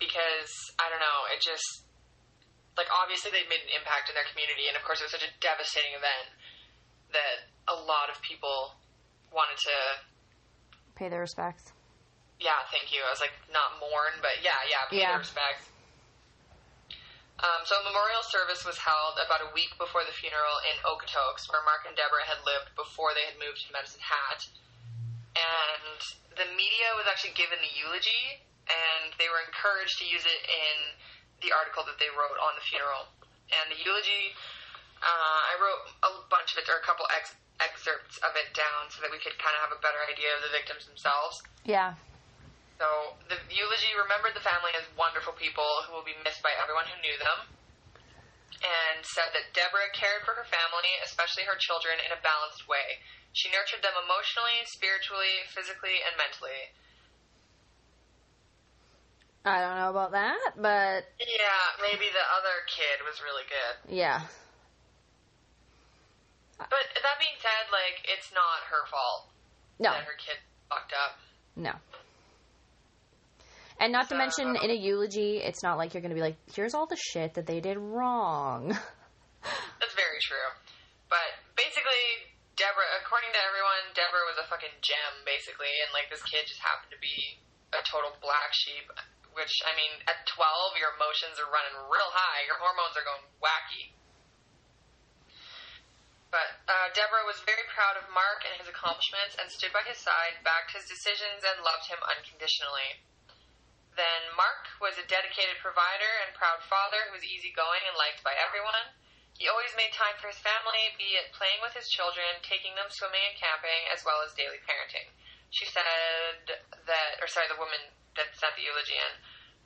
[SPEAKER 2] Because I don't know, it just like obviously they made an impact in their community and of course it was such a devastating event that a lot of people wanted to
[SPEAKER 1] Pay their respects.
[SPEAKER 2] yeah, thank you. I was like not mourn, but yeah, yeah, pay
[SPEAKER 1] Yeah.
[SPEAKER 2] their respects. Um, so a memorial service was held about a week before the funeral in Okotoks, where Mark and Deborah had lived before they had moved to Medicine Hat. And the media was actually given the eulogy, and they were encouraged to use it in the article that they wrote on the funeral. And the eulogy, uh, I wrote a bunch of it, or a couple ex- excerpts of it down so that we could kind of have a better idea of the victims themselves.
[SPEAKER 1] Yeah.
[SPEAKER 2] So the eulogy remembered the family as wonderful people who will be missed by everyone who knew them, and said that Deborah cared for her family, especially her children, in a balanced way. She nurtured them emotionally, spiritually, physically, and mentally.
[SPEAKER 1] I don't know about that, but
[SPEAKER 2] Yeah, maybe the other kid was really good.
[SPEAKER 1] yeah.
[SPEAKER 2] But that being said, like, it's not her fault
[SPEAKER 1] No.
[SPEAKER 2] that her kid fucked up.
[SPEAKER 1] No. And not to mention, in a eulogy, it's not like you're going to be like, here's all the shit that they did wrong.
[SPEAKER 2] That's very true. But basically, Deborah, according to everyone, Deborah was a fucking gem, basically, and like this kid just happened to be a total black sheep. Which, I mean, at 12, your emotions are running real high. Your hormones are going wacky. But uh, Deborah was very proud of Mark and his accomplishments and stood by his side, backed his decisions, and loved him unconditionally. Then Mark was a dedicated provider and proud father who was easygoing and liked by everyone. He always made time for his family, be it playing with his children, taking them swimming and camping, as well as daily parenting. She said that, or sorry, the woman that sent the eulogy in,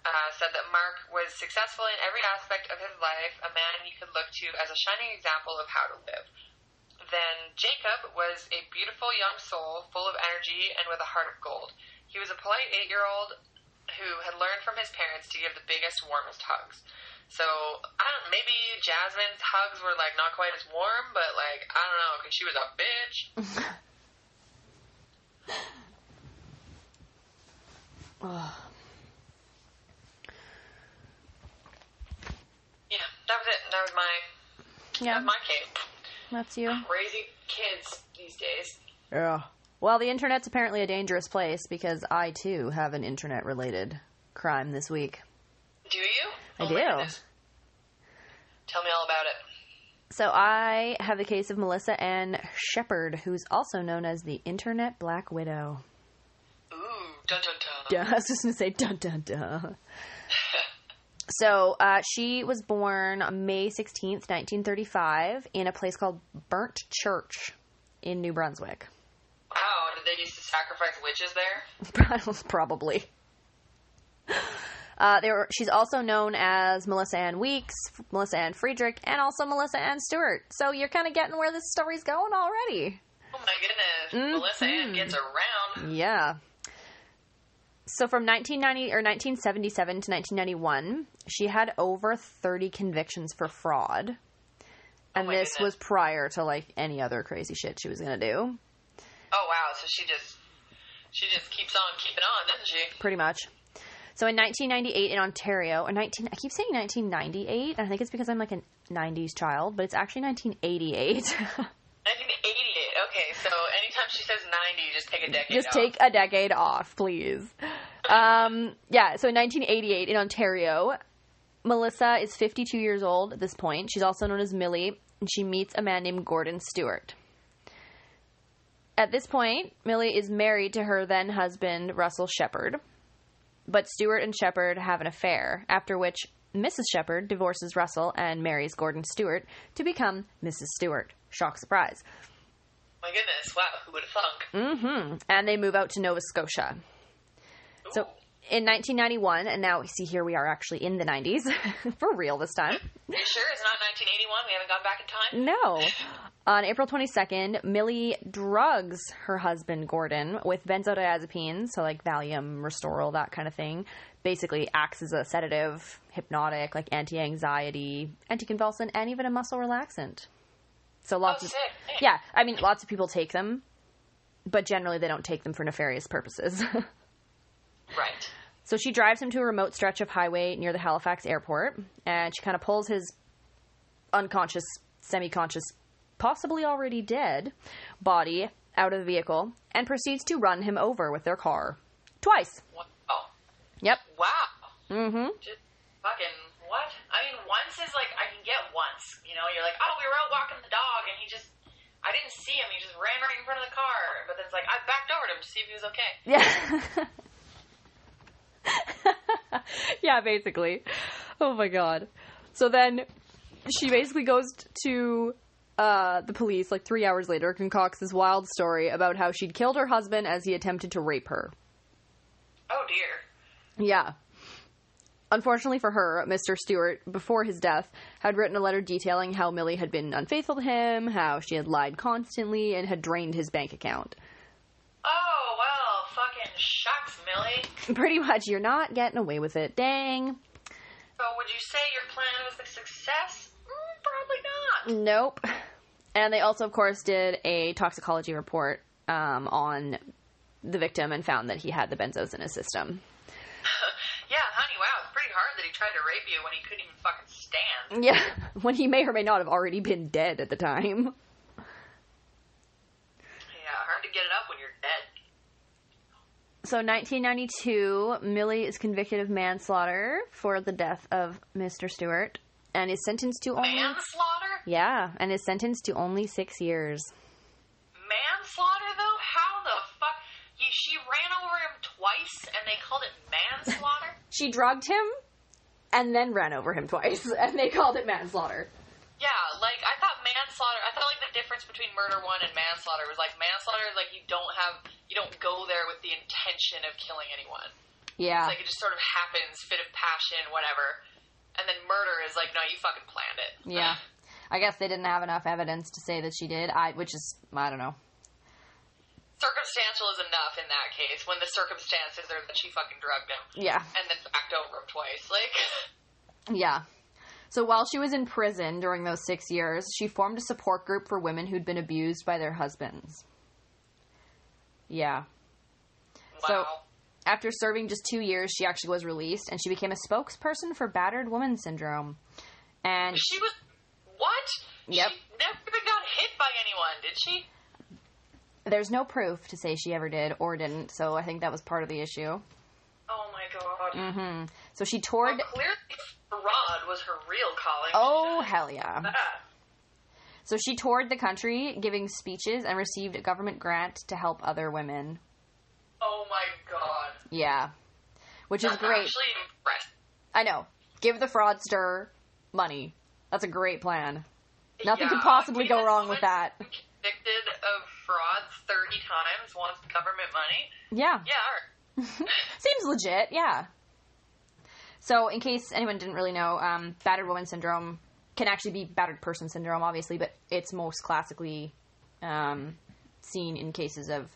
[SPEAKER 2] uh, said that Mark was successful in every aspect of his life, a man you could look to as a shining example of how to live. Then Jacob was a beautiful young soul, full of energy and with a heart of gold. He was a polite eight year old who had learned from his parents to give the biggest, warmest hugs. So I don't. Maybe Jasmine's hugs were like not quite as warm, but like I don't know, because she was a bitch. Yeah, that was it. That was my that
[SPEAKER 1] yeah,
[SPEAKER 2] was my case.
[SPEAKER 1] That's you.
[SPEAKER 2] Crazy kids these days.
[SPEAKER 1] Yeah. Well, the internet's apparently a dangerous place because I too have an internet related crime this week.
[SPEAKER 2] Do you?
[SPEAKER 1] I
[SPEAKER 2] Oh
[SPEAKER 1] do.
[SPEAKER 2] Tell me all about it.
[SPEAKER 1] So I have the case of Melissa Ann Shepard, who's also known as the Internet Black Widow.
[SPEAKER 2] Ooh, dun dun dun.
[SPEAKER 1] Yeah, I was just gonna say dun dun dun. So uh, she was born May sixteenth, nineteen thirty-five, in a place called Burnt Church in New Brunswick.
[SPEAKER 2] Wow, did they used to sacrifice witches there?
[SPEAKER 1] Probably. Uh, there, she's also known as Melissa Ann Weeks, Melissa Ann Friedrich, and also Melissa Ann Stewart. So you're kind of getting where this story's going already.
[SPEAKER 2] Oh my goodness, Melissa Ann
[SPEAKER 1] Mhm.
[SPEAKER 2] gets around.
[SPEAKER 1] Yeah. So from 1990 or 1977 to 1991, she had over 30 convictions for fraud. Oh and
[SPEAKER 2] Oh
[SPEAKER 1] this
[SPEAKER 2] goodness.
[SPEAKER 1] was prior to like any other crazy shit she was going to do,
[SPEAKER 2] Oh wow, so she just she just keeps on keeping on, doesn't she?
[SPEAKER 1] pretty much. So in 1998 in Ontario, or 19 I keep saying 1998, and I think it's because I'm like a 90s child, but it's actually 1988.
[SPEAKER 2] 1988. Okay, so anytime she says 90, just take a decade
[SPEAKER 1] Just
[SPEAKER 2] off.
[SPEAKER 1] take a decade off, please. Um, yeah, so in 1988 in Ontario, Melissa is 52 years old at this point. She's also known as Millie, and she meets a man named Gordon Stewart. At this point, Millie is married to her then husband, Russell Shepard. But Stewart and Shepard have an affair, after which Mrs. Shepard divorces Russell and marries Gordon Stewart to become Mrs. Stewart. Shock surprise.
[SPEAKER 2] My goodness, wow, who would have thunk?
[SPEAKER 1] Mm hmm And they move out to Nova Scotia. So in 1991, and now we see here we are actually in the 90s for real this time.
[SPEAKER 2] you sure it's not 1981? We haven't gone back in time.
[SPEAKER 1] No. On April 22nd, Millie drugs her husband Gordon with benzodiazepines, so like Valium, Restoril, that kind of thing. Basically acts as a sedative, hypnotic, like anti-anxiety, anticonvulsant, and even a muscle relaxant. So lots
[SPEAKER 2] Oh,
[SPEAKER 1] of
[SPEAKER 2] sick.
[SPEAKER 1] Yeah, I mean lots of people take them, but generally they don't take them for nefarious purposes.
[SPEAKER 2] Right.
[SPEAKER 1] So she drives him to a remote stretch of highway near the Halifax airport, and she kind of pulls his unconscious, semi conscious, possibly already dead body out of the vehicle and proceeds to run him over with their car. Twice.
[SPEAKER 2] Wow. Oh,
[SPEAKER 1] Yep.
[SPEAKER 2] Wow.
[SPEAKER 1] Mm hmm.
[SPEAKER 2] Just fucking what? I mean, once is like I can get once. You know, you're like, oh, we were out walking the dog, and he just. I didn't see him. He just ran right in front of the car. But then it's like I backed over to him to see if he was okay.
[SPEAKER 1] Yeah. yeah, basically. Oh my god. So then she basically goes to uh, the police like three hours later, concocts this wild story about how she'd killed her husband as he attempted to rape her.
[SPEAKER 2] Oh dear.
[SPEAKER 1] Yeah. Unfortunately for her, Mr. Stewart, before his death, had written a letter detailing how Millie had been unfaithful to him, how she had lied constantly, and had drained his bank account.
[SPEAKER 2] Oh well, fucking shucks, Millie.
[SPEAKER 1] Pretty much, you're not getting away with it. Dang.
[SPEAKER 2] So would you say your plan was a success? Mm, probably not.
[SPEAKER 1] Nope. And they also, of course, did a toxicology report um, on the victim and found that he had the benzos in his system.
[SPEAKER 2] Yeah, honey, wow, it's pretty hard that he tried to rape you when he couldn't even fucking stand.
[SPEAKER 1] Yeah, when he may or may not have already been dead at the time.
[SPEAKER 2] Yeah, hard to get it up when you're dead.
[SPEAKER 1] So, 1992, Millie is convicted of manslaughter for the death of Mr. Stewart and is sentenced to only.
[SPEAKER 2] Manslaughter?
[SPEAKER 1] Yeah, and is sentenced to only six years.
[SPEAKER 2] Manslaughter, though? How the fuck? He, she ran over him twice and they called it manslaughter?
[SPEAKER 1] She drugged him and then ran over him twice, and they called it manslaughter.
[SPEAKER 2] Yeah, like, I thought manslaughter, I thought, like, the difference between murder one and manslaughter was, like, manslaughter is, like, you don't have, you don't go there with the intention of killing anyone.
[SPEAKER 1] Yeah.
[SPEAKER 2] It's like, it just sort of happens, fit of passion, whatever. And then murder is like, no, you fucking planned it.
[SPEAKER 1] Yeah. I guess they didn't have enough evidence to say that she did. I, which is, I don't know.
[SPEAKER 2] Circumstantial is enough in that case when the circumstances are that she fucking drugged him
[SPEAKER 1] Yeah.
[SPEAKER 2] and then backed over him twice. Like,
[SPEAKER 1] Yeah. So while she was in prison during those six years, she formed a support group for women who'd been abused by their husbands. Yeah.
[SPEAKER 2] Wow.
[SPEAKER 1] So after serving just two years, she actually was released and she became a spokesperson for battered woman syndrome. And
[SPEAKER 2] she was what?
[SPEAKER 1] Yep.
[SPEAKER 2] She never even got hit by anyone, did she?
[SPEAKER 1] There's no proof to say she ever did or didn't, so I think that was part of the issue.
[SPEAKER 2] Oh my god.
[SPEAKER 1] Mm-hmm. So she toured.
[SPEAKER 2] Well, clearly, fraud was her real calling.
[SPEAKER 1] Oh, hell yeah.
[SPEAKER 2] that.
[SPEAKER 1] So she toured the country giving speeches and received a government grant to help other women.
[SPEAKER 2] Oh my god.
[SPEAKER 1] Yeah. Which is great. I know. Give the fraudster money. That's a great plan. Nothing
[SPEAKER 2] Yeah,
[SPEAKER 1] could possibly go wrong with that.
[SPEAKER 2] Convicted of frauds 30 times, wants government money.
[SPEAKER 1] Yeah.
[SPEAKER 2] Yeah.
[SPEAKER 1] Seems legit, yeah. So, in case anyone didn't really know, um, battered woman syndrome can actually be battered person syndrome, obviously, but it's most classically um, seen in cases of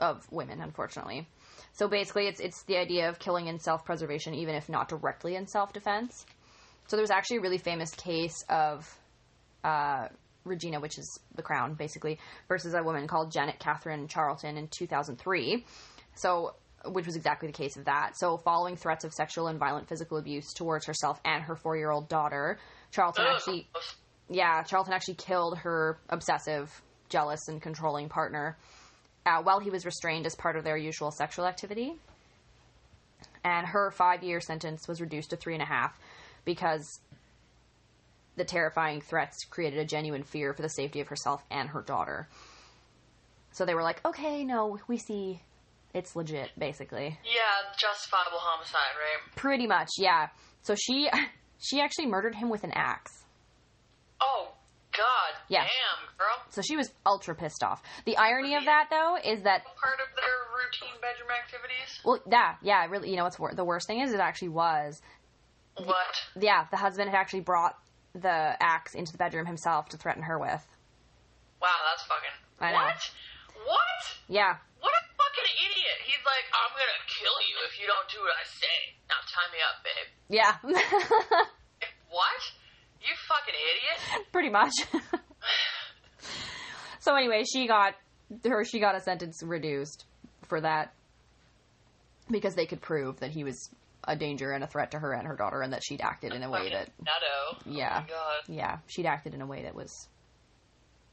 [SPEAKER 1] of women, unfortunately. So basically, it's it's the idea of killing in self preservation, even if not directly in self defense. So there's actually a really famous case of uh, Regina, which is the crown, basically, versus a woman called Janet Catherine Charlton in 2003. So, which was exactly the case of that. So, following threats of sexual and violent physical abuse towards herself and her four year old daughter, Charlton
[SPEAKER 2] Ugh.
[SPEAKER 1] actually, yeah, Charlton actually killed her obsessive, jealous, and controlling partner uh, while he was restrained as part of their usual sexual activity. And her five year sentence was reduced to three and a half because the terrifying threats created a genuine fear for the safety of herself and her daughter. So they were like, okay, no, we see it's legit, basically.
[SPEAKER 2] Yeah, justifiable homicide, right?
[SPEAKER 1] Pretty much, yeah. So she she actually murdered him with an axe.
[SPEAKER 2] Oh, God.
[SPEAKER 1] Yeah.
[SPEAKER 2] Damn, girl.
[SPEAKER 1] So she was ultra pissed off. The irony of that, though, is that
[SPEAKER 2] Part of their routine bedroom activities?
[SPEAKER 1] well, yeah, yeah, really, you know what's wor- the worst thing is it actually was
[SPEAKER 2] What?
[SPEAKER 1] yeah, the husband had actually brought the axe into the bedroom himself to threaten her with.
[SPEAKER 2] Wow, that's fucking.
[SPEAKER 1] I know.
[SPEAKER 2] What? What?
[SPEAKER 1] Yeah,
[SPEAKER 2] What a fucking idiot. He's like, I'm gonna kill you if you don't do what I say. Now tie me up, babe.
[SPEAKER 1] yeah,
[SPEAKER 2] What? You fucking idiot.
[SPEAKER 1] pretty much. so anyway, she got her she got a sentence reduced for that because they could prove that he was a danger and a threat to her and her daughter and that she'd acted in a way that. Yeah.
[SPEAKER 2] Oh my god.
[SPEAKER 1] yeah, she'd acted in a way that was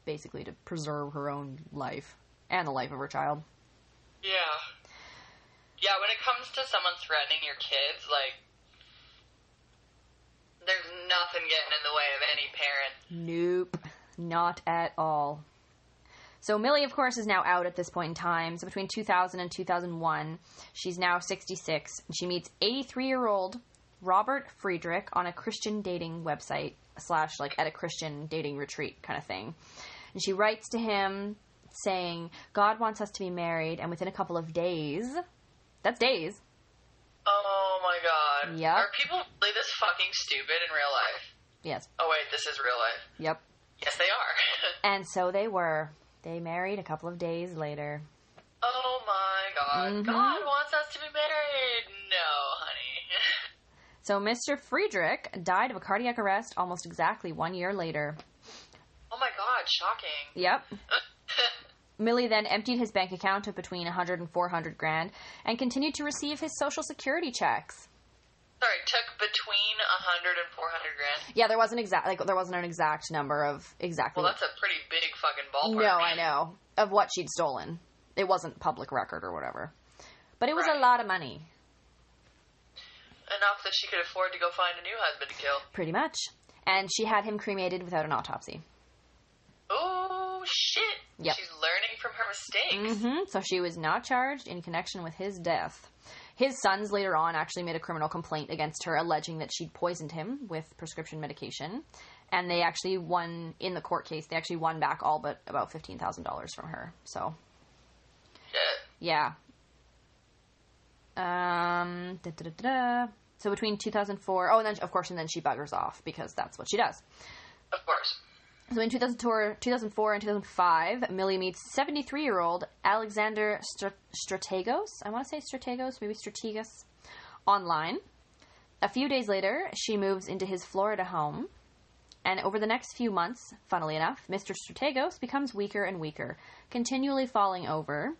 [SPEAKER 1] basically to preserve her own life and the life of her child.
[SPEAKER 2] Yeah. Yeah, when it comes to someone threatening your kids, like, there's nothing getting in the way of any parent.
[SPEAKER 1] Nope, not at all. So Millie, of course, is now out at this point in time. So between 2000 and 2001, she's now 66. And she meets 83-year-old Robert Friedrich on a Christian dating website slash like at a Christian dating retreat kind of thing. And she writes to him saying, "God wants us to be married, and within a couple of days, that's days,
[SPEAKER 2] Oh my god.
[SPEAKER 1] Yep.
[SPEAKER 2] Are people really this fucking stupid in real life?
[SPEAKER 1] yes,
[SPEAKER 2] Oh wait, this is real life.
[SPEAKER 1] yep."
[SPEAKER 2] Yes, they are.
[SPEAKER 1] And so they were. They married a couple of days later.
[SPEAKER 2] oh my god.
[SPEAKER 1] Mhm.
[SPEAKER 2] God wants us to be married. No, honey.
[SPEAKER 1] So Mr. Friedrich died of a cardiac arrest almost exactly one year later.
[SPEAKER 2] oh my god, shocking.
[SPEAKER 1] Yep. Millie then emptied his bank account of between 100 and 400 grand and continued to receive his social security checks.
[SPEAKER 2] Sorry, took between a hundred and four hundred grand.
[SPEAKER 1] Yeah, there wasn't exact like there wasn't an exact number of exactly.
[SPEAKER 2] Well, that's a pretty big fucking ballpark.
[SPEAKER 1] no, I know of what she'd stolen. It wasn't public record or whatever, but it was a lot of money,
[SPEAKER 2] Enough that she could afford to go find a new husband to kill.
[SPEAKER 1] pretty much. And she had him cremated without an autopsy.
[SPEAKER 2] Oh shit!
[SPEAKER 1] Yep.
[SPEAKER 2] She's learning from her mistakes.
[SPEAKER 1] hmm So she was not charged in connection with his death. His sons later on actually made a criminal complaint against her, alleging that she'd poisoned him with prescription medication. And they actually won in the court case. They actually won back all but about fifteen thousand dollars from her. So yeah. Um. Da, da, da. So between 2004, oh, and then of course, and then she buggers off because that's what she does.
[SPEAKER 2] Of course.
[SPEAKER 1] So in 2004, 2004 and 2005, Millie meets 73 year old Alexander Str- Strategos. I want to say Strategos, maybe Strategos, online. A few days later, she moves into his Florida home. And over the next few months, funnily enough, Mr. Strategos becomes weaker and weaker, continually falling over,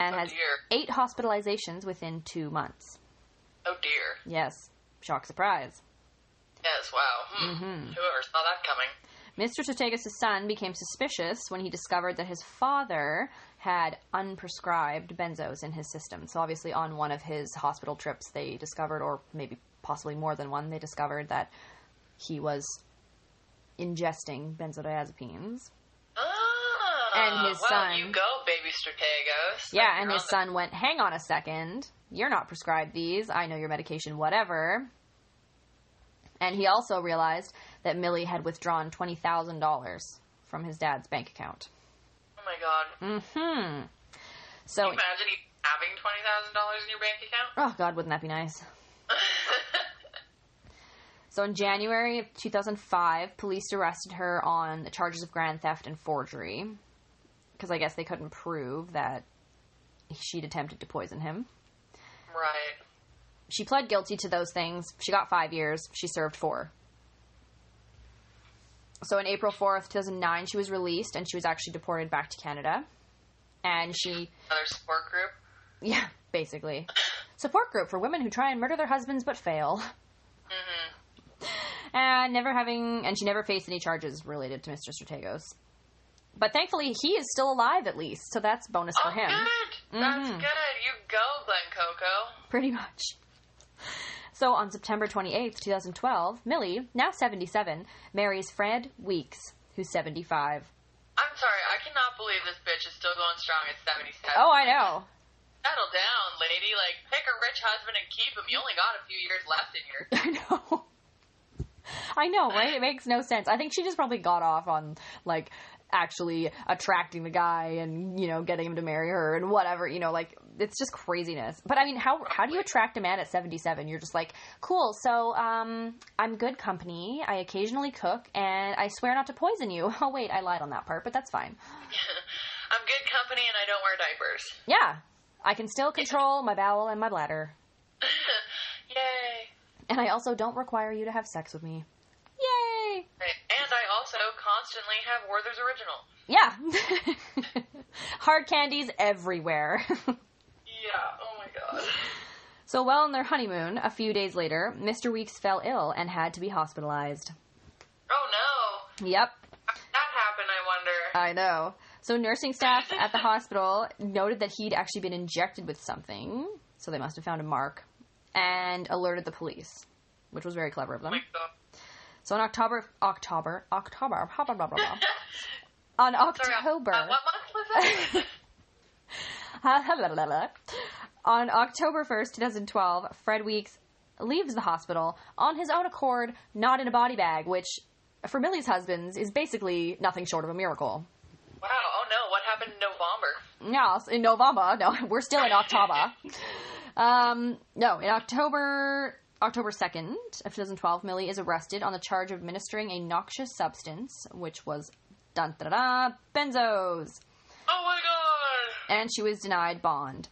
[SPEAKER 1] and
[SPEAKER 2] Oh,
[SPEAKER 1] has
[SPEAKER 2] dear.
[SPEAKER 1] eight hospitalizations within two months.
[SPEAKER 2] Oh dear.
[SPEAKER 1] Yes, shock surprise.
[SPEAKER 2] Yes, wow. Hmm. Whoever saw that coming.
[SPEAKER 1] Mr. Strategos' son became suspicious when he discovered that his father had unprescribed benzos in his system. So, obviously, on one of his hospital trips, they discovered, or maybe possibly more than one, they discovered that he was ingesting benzodiazepines.
[SPEAKER 2] Ah,
[SPEAKER 1] And his
[SPEAKER 2] well,
[SPEAKER 1] son-
[SPEAKER 2] You go, baby Strategos.
[SPEAKER 1] Yeah,
[SPEAKER 2] You're
[SPEAKER 1] and his
[SPEAKER 2] on the-
[SPEAKER 1] son went, Hang on a second. You're not prescribed these. I know your medication, whatever. And he also realized that Millie had withdrawn $20,000 from his dad's bank account.
[SPEAKER 2] Oh my god.
[SPEAKER 1] Mm hmm. So,
[SPEAKER 2] Can you imagine having twenty thousand dollars in your bank account?
[SPEAKER 1] oh God, wouldn't that be nice? So in January of 2005, police arrested her on the charges of grand theft and forgery because I guess they couldn't prove that she'd attempted to poison him.
[SPEAKER 2] right.
[SPEAKER 1] She pled guilty to those things. She got five years. She served four. So on April 4th, 2009, she was released and she was actually deported back to Canada. And she,
[SPEAKER 2] Another support group.
[SPEAKER 1] yeah, basically. Support group for women who try and murder their husbands but fail.
[SPEAKER 2] Mm-hmm.
[SPEAKER 1] And never having, and she never faced any charges related to Mr. Strategos. But thankfully, he is still alive at least, so that's bonus for
[SPEAKER 2] oh,
[SPEAKER 1] him.
[SPEAKER 2] good. That's
[SPEAKER 1] Mhm.
[SPEAKER 2] good. You go, Glen Coco.
[SPEAKER 1] Pretty much. So on September 28th, 2012, Millie, now 77, marries Fred Weeks, who's 75.
[SPEAKER 2] I'm sorry. I cannot believe this bitch is still going strong at 77.
[SPEAKER 1] Oh, I know.
[SPEAKER 2] Settle down, lady. Like, pick a rich husband and keep him. You only got a few years left in your.
[SPEAKER 1] I know. I know, right? It makes no sense. I think she just probably got off on, like, actually attracting the guy and, you know, getting him to marry her and whatever, you know, like, it's just craziness. But I mean, how, how do you attract a man at 77? You're just like, cool, so, um, I'm good company. I occasionally cook and I swear not to poison you. Oh, wait, I lied on that part, but that's fine.
[SPEAKER 2] I'm good company and I don't wear diapers.
[SPEAKER 1] Yeah. I can still control my bowel and my bladder.
[SPEAKER 2] Yay.
[SPEAKER 1] And I also don't require you to have sex with me. Yay!
[SPEAKER 2] And I also constantly have Werther's Original.
[SPEAKER 1] Yeah. Hard candies everywhere.
[SPEAKER 2] Yeah. Oh my god.
[SPEAKER 1] so, while on their honeymoon, a few days later, Mr. Weeks fell ill and had to be hospitalized.
[SPEAKER 2] Oh no.
[SPEAKER 1] Yep,
[SPEAKER 2] How did that happened, I wonder.
[SPEAKER 1] I know. So, nursing staff at the hospital noted that he'd actually been injected with something, so they must have found a mark, and alerted the police, which was very clever of
[SPEAKER 2] oh
[SPEAKER 1] them.
[SPEAKER 2] my.
[SPEAKER 1] So, on October, October, October, blah, blah, blah, blah, on
[SPEAKER 2] Sorry,
[SPEAKER 1] October.
[SPEAKER 2] uh, what month was that?
[SPEAKER 1] On October 1st, 2012, Fred Weeks leaves the hospital on his own accord, not in a body bag, which, for Millie's husbands, is basically nothing short of a miracle.
[SPEAKER 2] wow. Oh no. What happened in November?
[SPEAKER 1] Yes, in November. No, we're still in October. um, no, in October October 2nd of 2012, Millie is arrested on the charge of administering a noxious substance, which was dun da da benzos. And she was denied bond.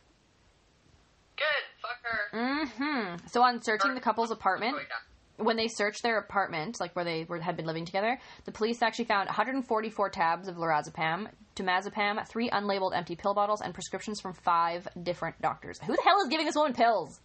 [SPEAKER 2] Good. Fuck her.
[SPEAKER 1] Mm-hmm. So on searching the couple's apartment, when they searched their apartment, like where they were, had been living together, the police actually found 144 tabs of lorazepam, temazepam, three unlabeled empty pill bottles, and prescriptions from five different doctors. Who the hell is giving this woman pills?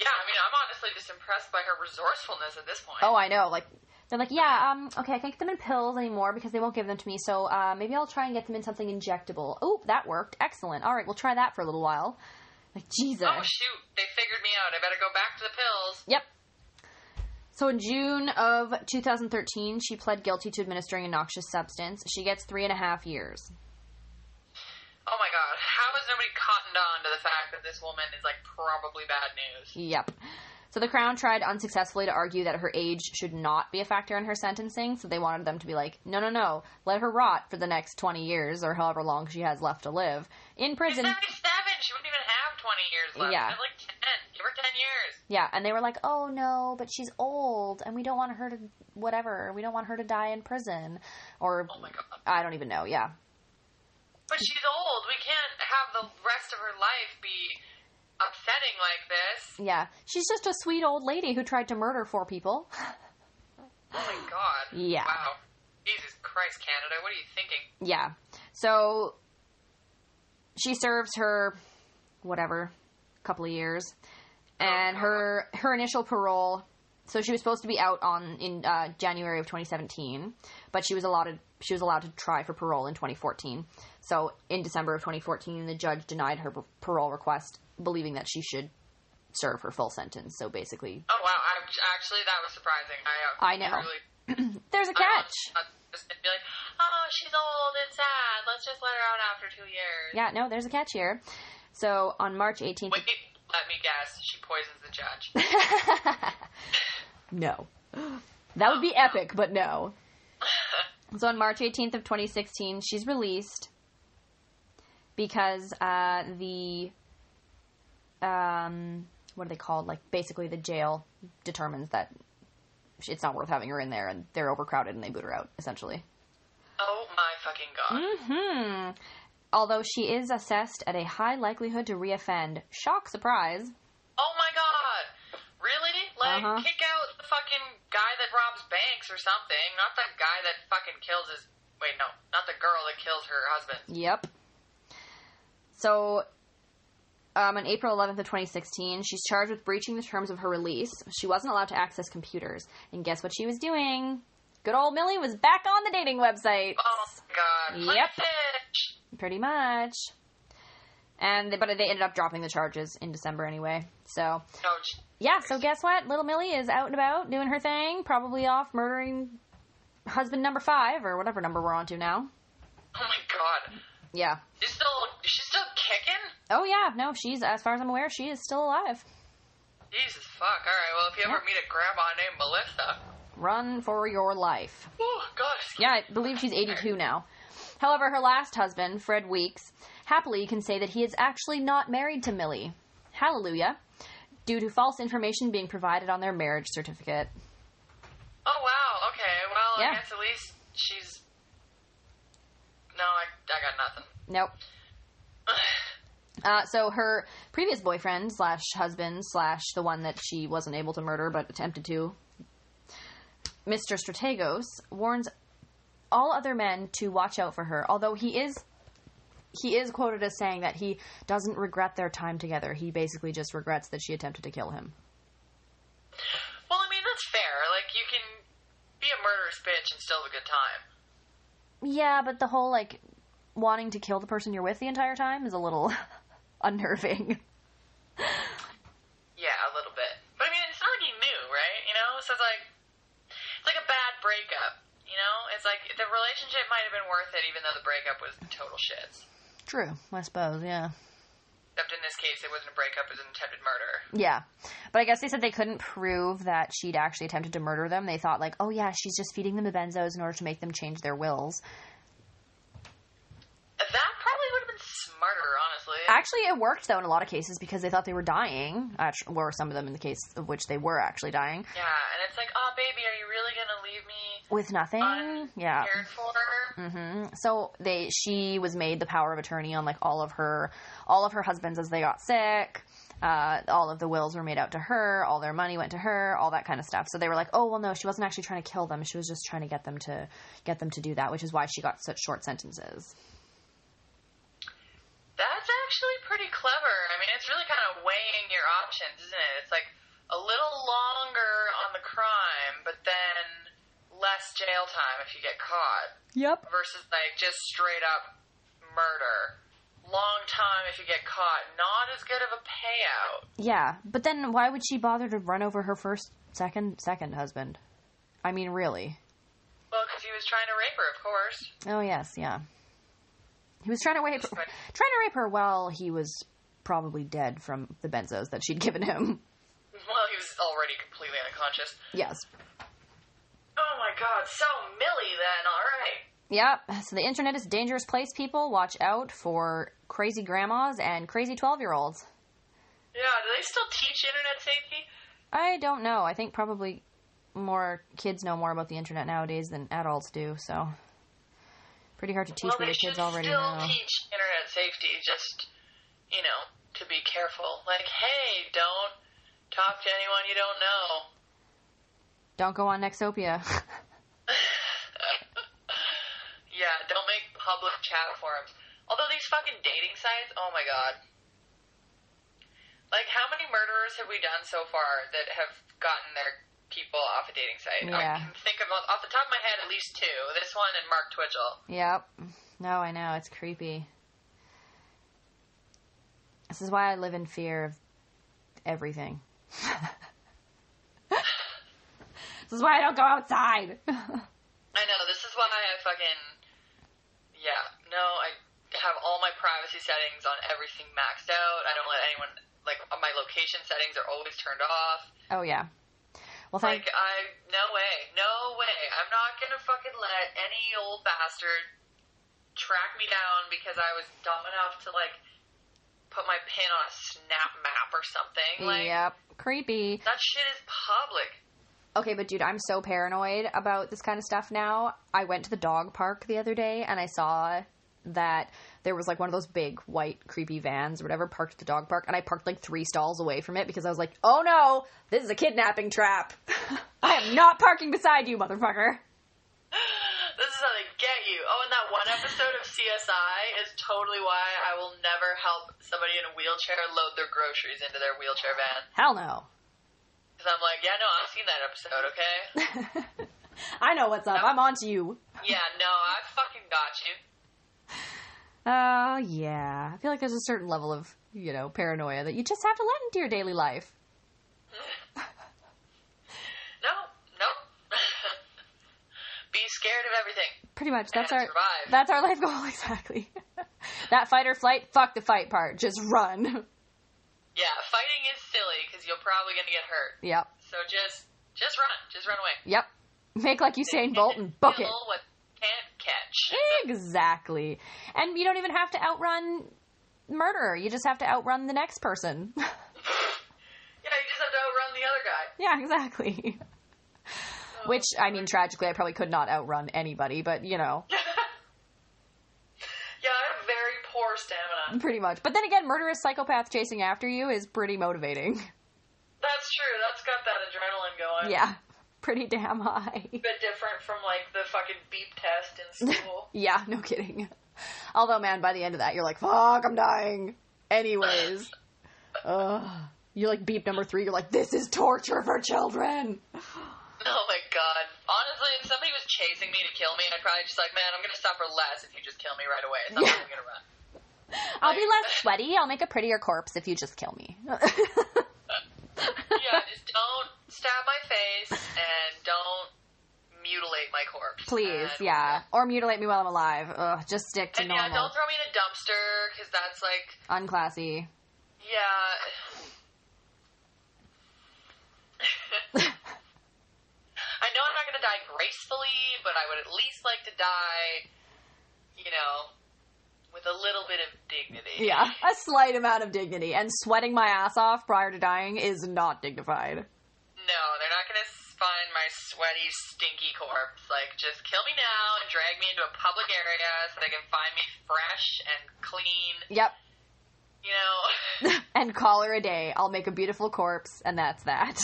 [SPEAKER 2] Yeah, I mean, I'm honestly just impressed by her resourcefulness at this point.
[SPEAKER 1] Oh, I know. Like they're like, yeah, um, okay, I can't get them in pills anymore because they won't give them to me. So uh, maybe I'll try and get them in something injectable. Oh, that worked. Excellent. All right, we'll try that for a little while. Like Jesus.
[SPEAKER 2] Oh, shoot. They figured me out. I better go back to the pills.
[SPEAKER 1] Yep. So in June of 2013, she pled guilty to administering a noxious substance. She gets three and a half years.
[SPEAKER 2] Oh my god. How has nobody cottoned on to the fact that this woman is, like, probably bad news?
[SPEAKER 1] Yep. So the Crown tried unsuccessfully to argue that her age should not be a factor in her sentencing. So they wanted them to be like, no, no, no, let her rot for the next 20 years or however long she has left to live in prison.
[SPEAKER 2] She's
[SPEAKER 1] prison.
[SPEAKER 2] 77. She wouldn't even have 20 years left.
[SPEAKER 1] Yeah.
[SPEAKER 2] Like 10. Give her 10 years.
[SPEAKER 1] Yeah, and they were like, "Oh no, but she's old, and we don't want her to whatever. We don't want her to die in prison, or
[SPEAKER 2] Oh my god.
[SPEAKER 1] I don't even know." Yeah,
[SPEAKER 2] But she's old. We can't have the rest of her life be upsetting like this.
[SPEAKER 1] Yeah, she's just a sweet old lady who tried to murder four people.
[SPEAKER 2] Oh my god.
[SPEAKER 1] Yeah.
[SPEAKER 2] Wow. Jesus Christ, Canada, what are you thinking?
[SPEAKER 1] Yeah. So she serves her whatever couple of years and her her initial parole so she was supposed to be out on in uh, January of 2017 but she was allotted she was allowed to try for parole in 2014 so in December of 2014 the judge denied her parole request believing that she should serve her full sentence so basically
[SPEAKER 2] Oh wow, I, actually that was surprising. I, uh,
[SPEAKER 1] I know.
[SPEAKER 2] Really,
[SPEAKER 1] there's a catch
[SPEAKER 2] just be like, oh, she's old and sad. Let's just let her out after two years.
[SPEAKER 1] yeah no there's a catch here so on March 18th
[SPEAKER 2] Wait, let me guess. She poisons the judge.
[SPEAKER 1] no. That would be epic, but no. So on March 18th of 2016, she's released because uh, the um, what are they called? Like basically the jail determines that it's not worth having her in there, and they're overcrowded, and they boot her out. Essentially.
[SPEAKER 2] oh my fucking god.
[SPEAKER 1] Mm hmm. Although she is assessed at a high likelihood to reoffend. Shock, surprise.
[SPEAKER 2] Oh my god. Really? Like,
[SPEAKER 1] Uh-huh.
[SPEAKER 2] kick out the fucking guy that robs banks or something. Not the guy that fucking kills his. Wait, no. Not the girl that kills her husband.
[SPEAKER 1] Yep. So, um, on April 11th of 2016, she's charged with breaching the terms of her release. She wasn't allowed to access computers. And guess what she was doing? Good old Millie was back on the dating website.
[SPEAKER 2] Oh my god.
[SPEAKER 1] Yep. Pretty much. And but they ended up dropping the charges in December anyway. So
[SPEAKER 2] No,
[SPEAKER 1] yeah. So guess what? Little Millie is out and about doing her thing. Probably off murdering husband number five or whatever number we're on to now.
[SPEAKER 2] oh my god.
[SPEAKER 1] Yeah.
[SPEAKER 2] She's still. She's still kicking?
[SPEAKER 1] Oh yeah. No, she's as far as I'm aware, she is still alive.
[SPEAKER 2] Jesus fuck. Alright, well, if you ever meet a grandma named Melissa.
[SPEAKER 1] Run for your life.
[SPEAKER 2] Oh, gosh.
[SPEAKER 1] Yeah, I believe she's 82 now. However, her last husband, Fred Weeks, happily can say that he is actually not married to Millie. Hallelujah. Due to false information being provided on their marriage certificate.
[SPEAKER 2] Oh, wow. Okay, well,
[SPEAKER 1] Yeah.
[SPEAKER 2] I guess at least she's. No, I, I got nothing.
[SPEAKER 1] Nope. Uh, so her previous boyfriend slash husband slash the one that she wasn't able to murder but attempted to, Mr. Strategos, warns all other men to watch out for her. Although he is he is quoted as saying that he doesn't regret their time together. He basically just regrets that she attempted to kill him.
[SPEAKER 2] Well, I mean, that's fair. Like, you can be a murderous bitch and still have a good time.
[SPEAKER 1] Yeah, but the whole like wanting to kill the person you're with the entire time is a little unnerving.
[SPEAKER 2] Yeah, a little bit. But I mean, it's not like he knew, right? You know? So it's like. It's like a bad breakup. You know? It's like the relationship might have been worth it even though the breakup was total shits.
[SPEAKER 1] True, I suppose, yeah.
[SPEAKER 2] Except in this case, it wasn't a breakup, it was an attempted murder.
[SPEAKER 1] Yeah. But I guess they said they couldn't prove that she'd actually attempted to murder them. They thought, like, oh, yeah, she's just feeding them the benzos in order to make them change their wills.
[SPEAKER 2] That probably would smarter, honestly.
[SPEAKER 1] Actually, it worked, though, in a lot of cases because they thought they were dying, actu- or some of them in the case of which they were actually dying,
[SPEAKER 2] yeah, and it's like, oh, baby, are you really gonna leave me
[SPEAKER 1] with nothing. Yeah.
[SPEAKER 2] uncared for?
[SPEAKER 1] hmm So they, she was made the power of attorney on like all of her, all of her husbands as they got sick. Uh, all of the wills were made out to her. All their money went to her. All that kind of stuff. So they were like, "Oh well, no, she wasn't actually trying to kill them. She was just trying to get them to get them to do that, which is why she got such short sentences."
[SPEAKER 2] Actually pretty clever. I mean, it's really kind of weighing your options, isn't it? It's like a little longer on the crime, but then less jail time if you get caught,
[SPEAKER 1] Yep.
[SPEAKER 2] versus like just straight up murder. Long time if you get caught, not as good of a payout.
[SPEAKER 1] Yeah, but then why would she bother to run over her first, second, second husband? I mean, really?
[SPEAKER 2] Well, because he was trying to rape her, of course.
[SPEAKER 1] Oh yes, yeah. He was trying to rape, trying to rape her while he was probably dead from the benzos that she'd given him.
[SPEAKER 2] Well, he was already completely unconscious.
[SPEAKER 1] Yes.
[SPEAKER 2] Oh my god, so Millie then, alright.
[SPEAKER 1] Yep. So the internet is a dangerous place, people. Watch out for crazy grandmas and crazy 12 year olds.
[SPEAKER 2] Yeah, do they still teach internet safety?
[SPEAKER 1] I don't know. I think probably more kids know more about the internet nowadays than adults do, so. Pretty hard to teach
[SPEAKER 2] well,
[SPEAKER 1] what
[SPEAKER 2] they
[SPEAKER 1] the kids already
[SPEAKER 2] still
[SPEAKER 1] know.
[SPEAKER 2] teach internet safety, just, you know, to be careful. Like, hey, don't talk to anyone you don't know.
[SPEAKER 1] Don't go on Nexopia.
[SPEAKER 2] yeah, don't make public chat forums. Although these fucking dating sites, oh my god. Like, how many murderers have we done so far that have gotten their people off a dating site?
[SPEAKER 1] Yeah.
[SPEAKER 2] I can think of, off the top of my head, at least two. This one and Mark Twitchell.
[SPEAKER 1] yep. No, I know. It's creepy. This is why I live in fear of everything. this is why I don't go outside.
[SPEAKER 2] I know, this is why I fucking. Yeah, no, I have all my privacy settings on everything maxed out. I don't let anyone. Like, my location settings are always turned off.
[SPEAKER 1] oh, yeah. Well, thank
[SPEAKER 2] Like, I. No way. No way. I'm not gonna fucking let any old bastard track me down because I was dumb enough to, like, put my pin on a snap map or something. Like,
[SPEAKER 1] Yep. Creepy.
[SPEAKER 2] that shit is public.
[SPEAKER 1] Okay, but dude, I'm so paranoid about this kind of stuff now. I went to the dog park the other day and I saw that there was like one of those big white creepy vans or whatever parked at the dog park and I parked like 3 stalls away from it because I was like, "Oh no, this is a kidnapping trap. I am not parking beside you, motherfucker."
[SPEAKER 2] This is how they get you. Oh, and that one episode of CSI is totally why I will never help somebody in a wheelchair load their groceries into their wheelchair van.
[SPEAKER 1] Hell no.
[SPEAKER 2] Because I'm like, yeah, no, I've seen that episode, okay?
[SPEAKER 1] I know what's up. I'm on to you.
[SPEAKER 2] yeah, no, I fucking got you.
[SPEAKER 1] Oh, yeah. I feel like there's a certain level of, you know, paranoia that you just have to let into your daily life.
[SPEAKER 2] No, no. Be scared of everything.
[SPEAKER 1] Pretty much. That's our
[SPEAKER 2] survive.
[SPEAKER 1] that's our life goal exactly. that fight or flight, fuck the fight part. Just run.
[SPEAKER 2] Yeah, fighting is silly because you're probably gonna get hurt.
[SPEAKER 1] Yep.
[SPEAKER 2] So just, just run, just run away.
[SPEAKER 1] Yep. Make like Usain Bolt and book it.
[SPEAKER 2] What can't catch.
[SPEAKER 1] Exactly. And you don't even have to outrun murderer. You just have to outrun the next person.
[SPEAKER 2] Yeah, you just have to outrun the other guy.
[SPEAKER 1] yeah, exactly. Oh, Which I mean tragically I probably could not outrun anybody, but you know,
[SPEAKER 2] Yeah, I have very poor stamina.
[SPEAKER 1] pretty much. But then again, murderous psychopath chasing after you is pretty motivating.
[SPEAKER 2] That's true. That's got that adrenaline going.
[SPEAKER 1] Yeah. Pretty damn high.
[SPEAKER 2] A bit different from like the fucking beep test in school.
[SPEAKER 1] Yeah, no kidding. Although, man, by the end of that, you're like, fuck, I'm dying. Anyways. Ugh. You like beep number three, you're like, this is torture for children.
[SPEAKER 2] oh my god. Honestly, if somebody was chasing me to kill me, I'd probably just like, man, I'm gonna suffer less if you just kill me right away. So I'm not gonna run.
[SPEAKER 1] I'll be less sweaty. I'll make a prettier corpse if you just kill me.
[SPEAKER 2] Yeah, just don't stab my face and don't mutilate my corpse.
[SPEAKER 1] Please,
[SPEAKER 2] And-
[SPEAKER 1] yeah. Or mutilate me while I'm alive. Ugh, just stick to
[SPEAKER 2] And yeah, don't throw me in a dumpster because that's like,
[SPEAKER 1] Unclassy.
[SPEAKER 2] yeah. I know I'm not gonna die gracefully, but I would at least like to die, you know, with a little bit of dignity.
[SPEAKER 1] Yeah, a slight amount of dignity. And sweating my ass off prior to dying is not dignified.
[SPEAKER 2] No, they're not gonna find my sweaty, stinky corpse. Like, just kill me now and drag me into a public area so they can find me fresh and clean.
[SPEAKER 1] Yep.
[SPEAKER 2] You know,
[SPEAKER 1] and call her a day. I'll make a beautiful corpse, and that's that.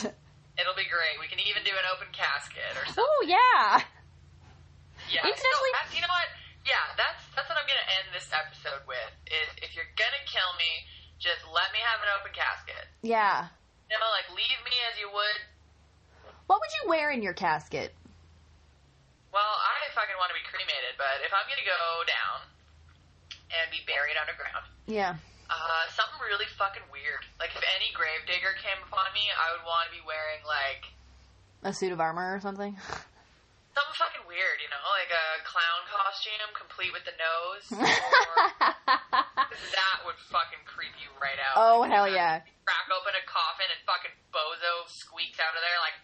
[SPEAKER 2] it'll be great. We can even do an open casket or something.
[SPEAKER 1] Oh, yeah.
[SPEAKER 2] Yeah.
[SPEAKER 1] Incidentally-
[SPEAKER 2] you know what? Yeah, that's that's what I'm gonna end this episode with. Is if you're gonna kill me, just let me have an open casket.
[SPEAKER 1] Yeah.
[SPEAKER 2] You know, like leave me as you would.
[SPEAKER 1] What would you wear in your casket?
[SPEAKER 2] Well, I fucking want to be cremated, but if I'm gonna go down and be buried underground,
[SPEAKER 1] Yeah.
[SPEAKER 2] uh, something really fucking weird. Like if any gravedigger came upon me, I would want to be wearing like
[SPEAKER 1] A suit of armor or something?
[SPEAKER 2] something fucking weird, you know, like a clown costume complete with the nose. That would fucking creep you right out.
[SPEAKER 1] oh,
[SPEAKER 2] Like,
[SPEAKER 1] hell yeah.
[SPEAKER 2] Crack open a coffin and fucking bozo squeaks out of there like,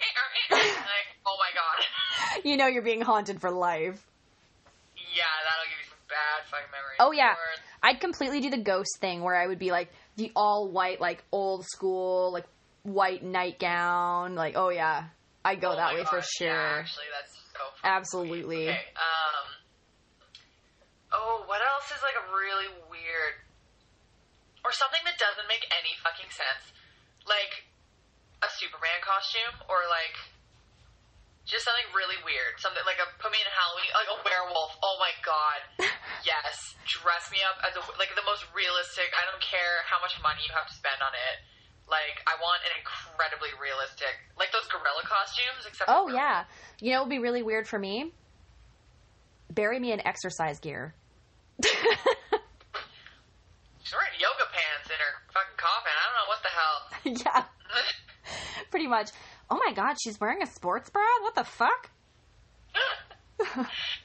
[SPEAKER 2] eh, eh, eh, like, oh my god.
[SPEAKER 1] You know you're being haunted for life.
[SPEAKER 2] yeah, that'll give you some bad fucking memories.
[SPEAKER 1] Oh, yeah.
[SPEAKER 2] Or-
[SPEAKER 1] I'd completely do the ghost thing where I would be like the all white, like old school, like white nightgown. Like, oh yeah, I'd go
[SPEAKER 2] oh
[SPEAKER 1] that way for sure.
[SPEAKER 2] Yeah, actually, that's so fucking
[SPEAKER 1] Absolutely.
[SPEAKER 2] Okay. Um. Oh, what else is like a really weird? Or or something that doesn't make any fucking sense, like a Superman costume or like just something really weird. Something like a put me in a Halloween, like a werewolf. Oh my god, yes, dress me up as a like the most realistic. I don't care how much money you have to spend on it. Like I want an incredibly realistic, like those gorilla costumes. Except
[SPEAKER 1] Oh yeah. You know it'd be really weird for me? Bury me in exercise gear.
[SPEAKER 2] she's wearing yoga pants in her fucking coffin. I don't know what the hell.
[SPEAKER 1] yeah, pretty much. Oh my god, she's wearing a sports bra? What the fuck?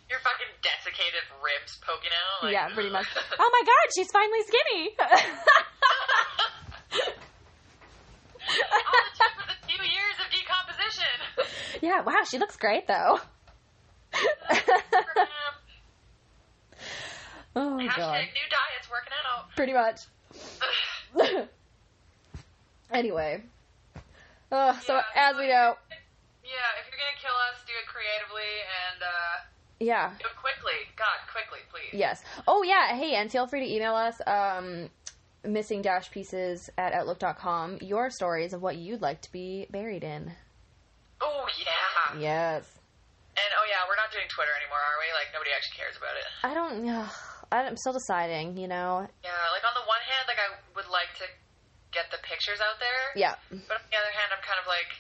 [SPEAKER 2] Your fucking desiccated ribs poking out. Like,
[SPEAKER 1] yeah, pretty much. Oh my god, she's finally skinny.
[SPEAKER 2] All it took was a few years of decomposition.
[SPEAKER 1] yeah, wow, she looks great though. oh my
[SPEAKER 2] Hashtag
[SPEAKER 1] god.
[SPEAKER 2] new diets working out.
[SPEAKER 1] Pretty much. anyway. Uh, so
[SPEAKER 2] Yeah,
[SPEAKER 1] as we know,
[SPEAKER 2] Yeah, if you're gonna kill us, do it creatively and uh,
[SPEAKER 1] yeah.
[SPEAKER 2] do it quickly. God, quickly, please.
[SPEAKER 1] Yes. Oh yeah. Hey, and feel free to email us um, missing dash pieces at outlook.com your stories of what you'd like to be buried in.
[SPEAKER 2] Oh yeah.
[SPEAKER 1] Yes.
[SPEAKER 2] And oh yeah, we're not doing Twitter anymore, are we? Like nobody actually cares about it.
[SPEAKER 1] I don't. Uh, I'm still deciding. You know.
[SPEAKER 2] Yeah. Like on the one hand, like I would like to get the pictures out there,
[SPEAKER 1] Yeah.
[SPEAKER 2] but on the other hand, I'm kind of like.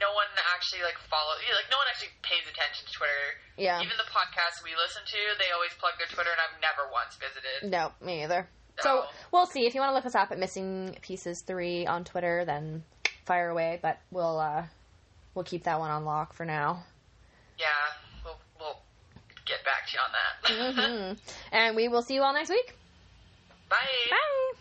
[SPEAKER 2] No one actually like follows, like no one actually pays attention to Twitter.
[SPEAKER 1] Yeah.
[SPEAKER 2] Even the podcasts we listen to, they always plug their Twitter, and I've never once visited.
[SPEAKER 1] No, me either. So we'll see. If you want to look us up at Missing Pieces Three on Twitter, then fire away. But we'll uh, we'll keep that one on lock for now.
[SPEAKER 2] Yeah, we'll we'll get back to you on that.
[SPEAKER 1] hmm And we will see you all next week.
[SPEAKER 2] Bye.
[SPEAKER 1] Bye.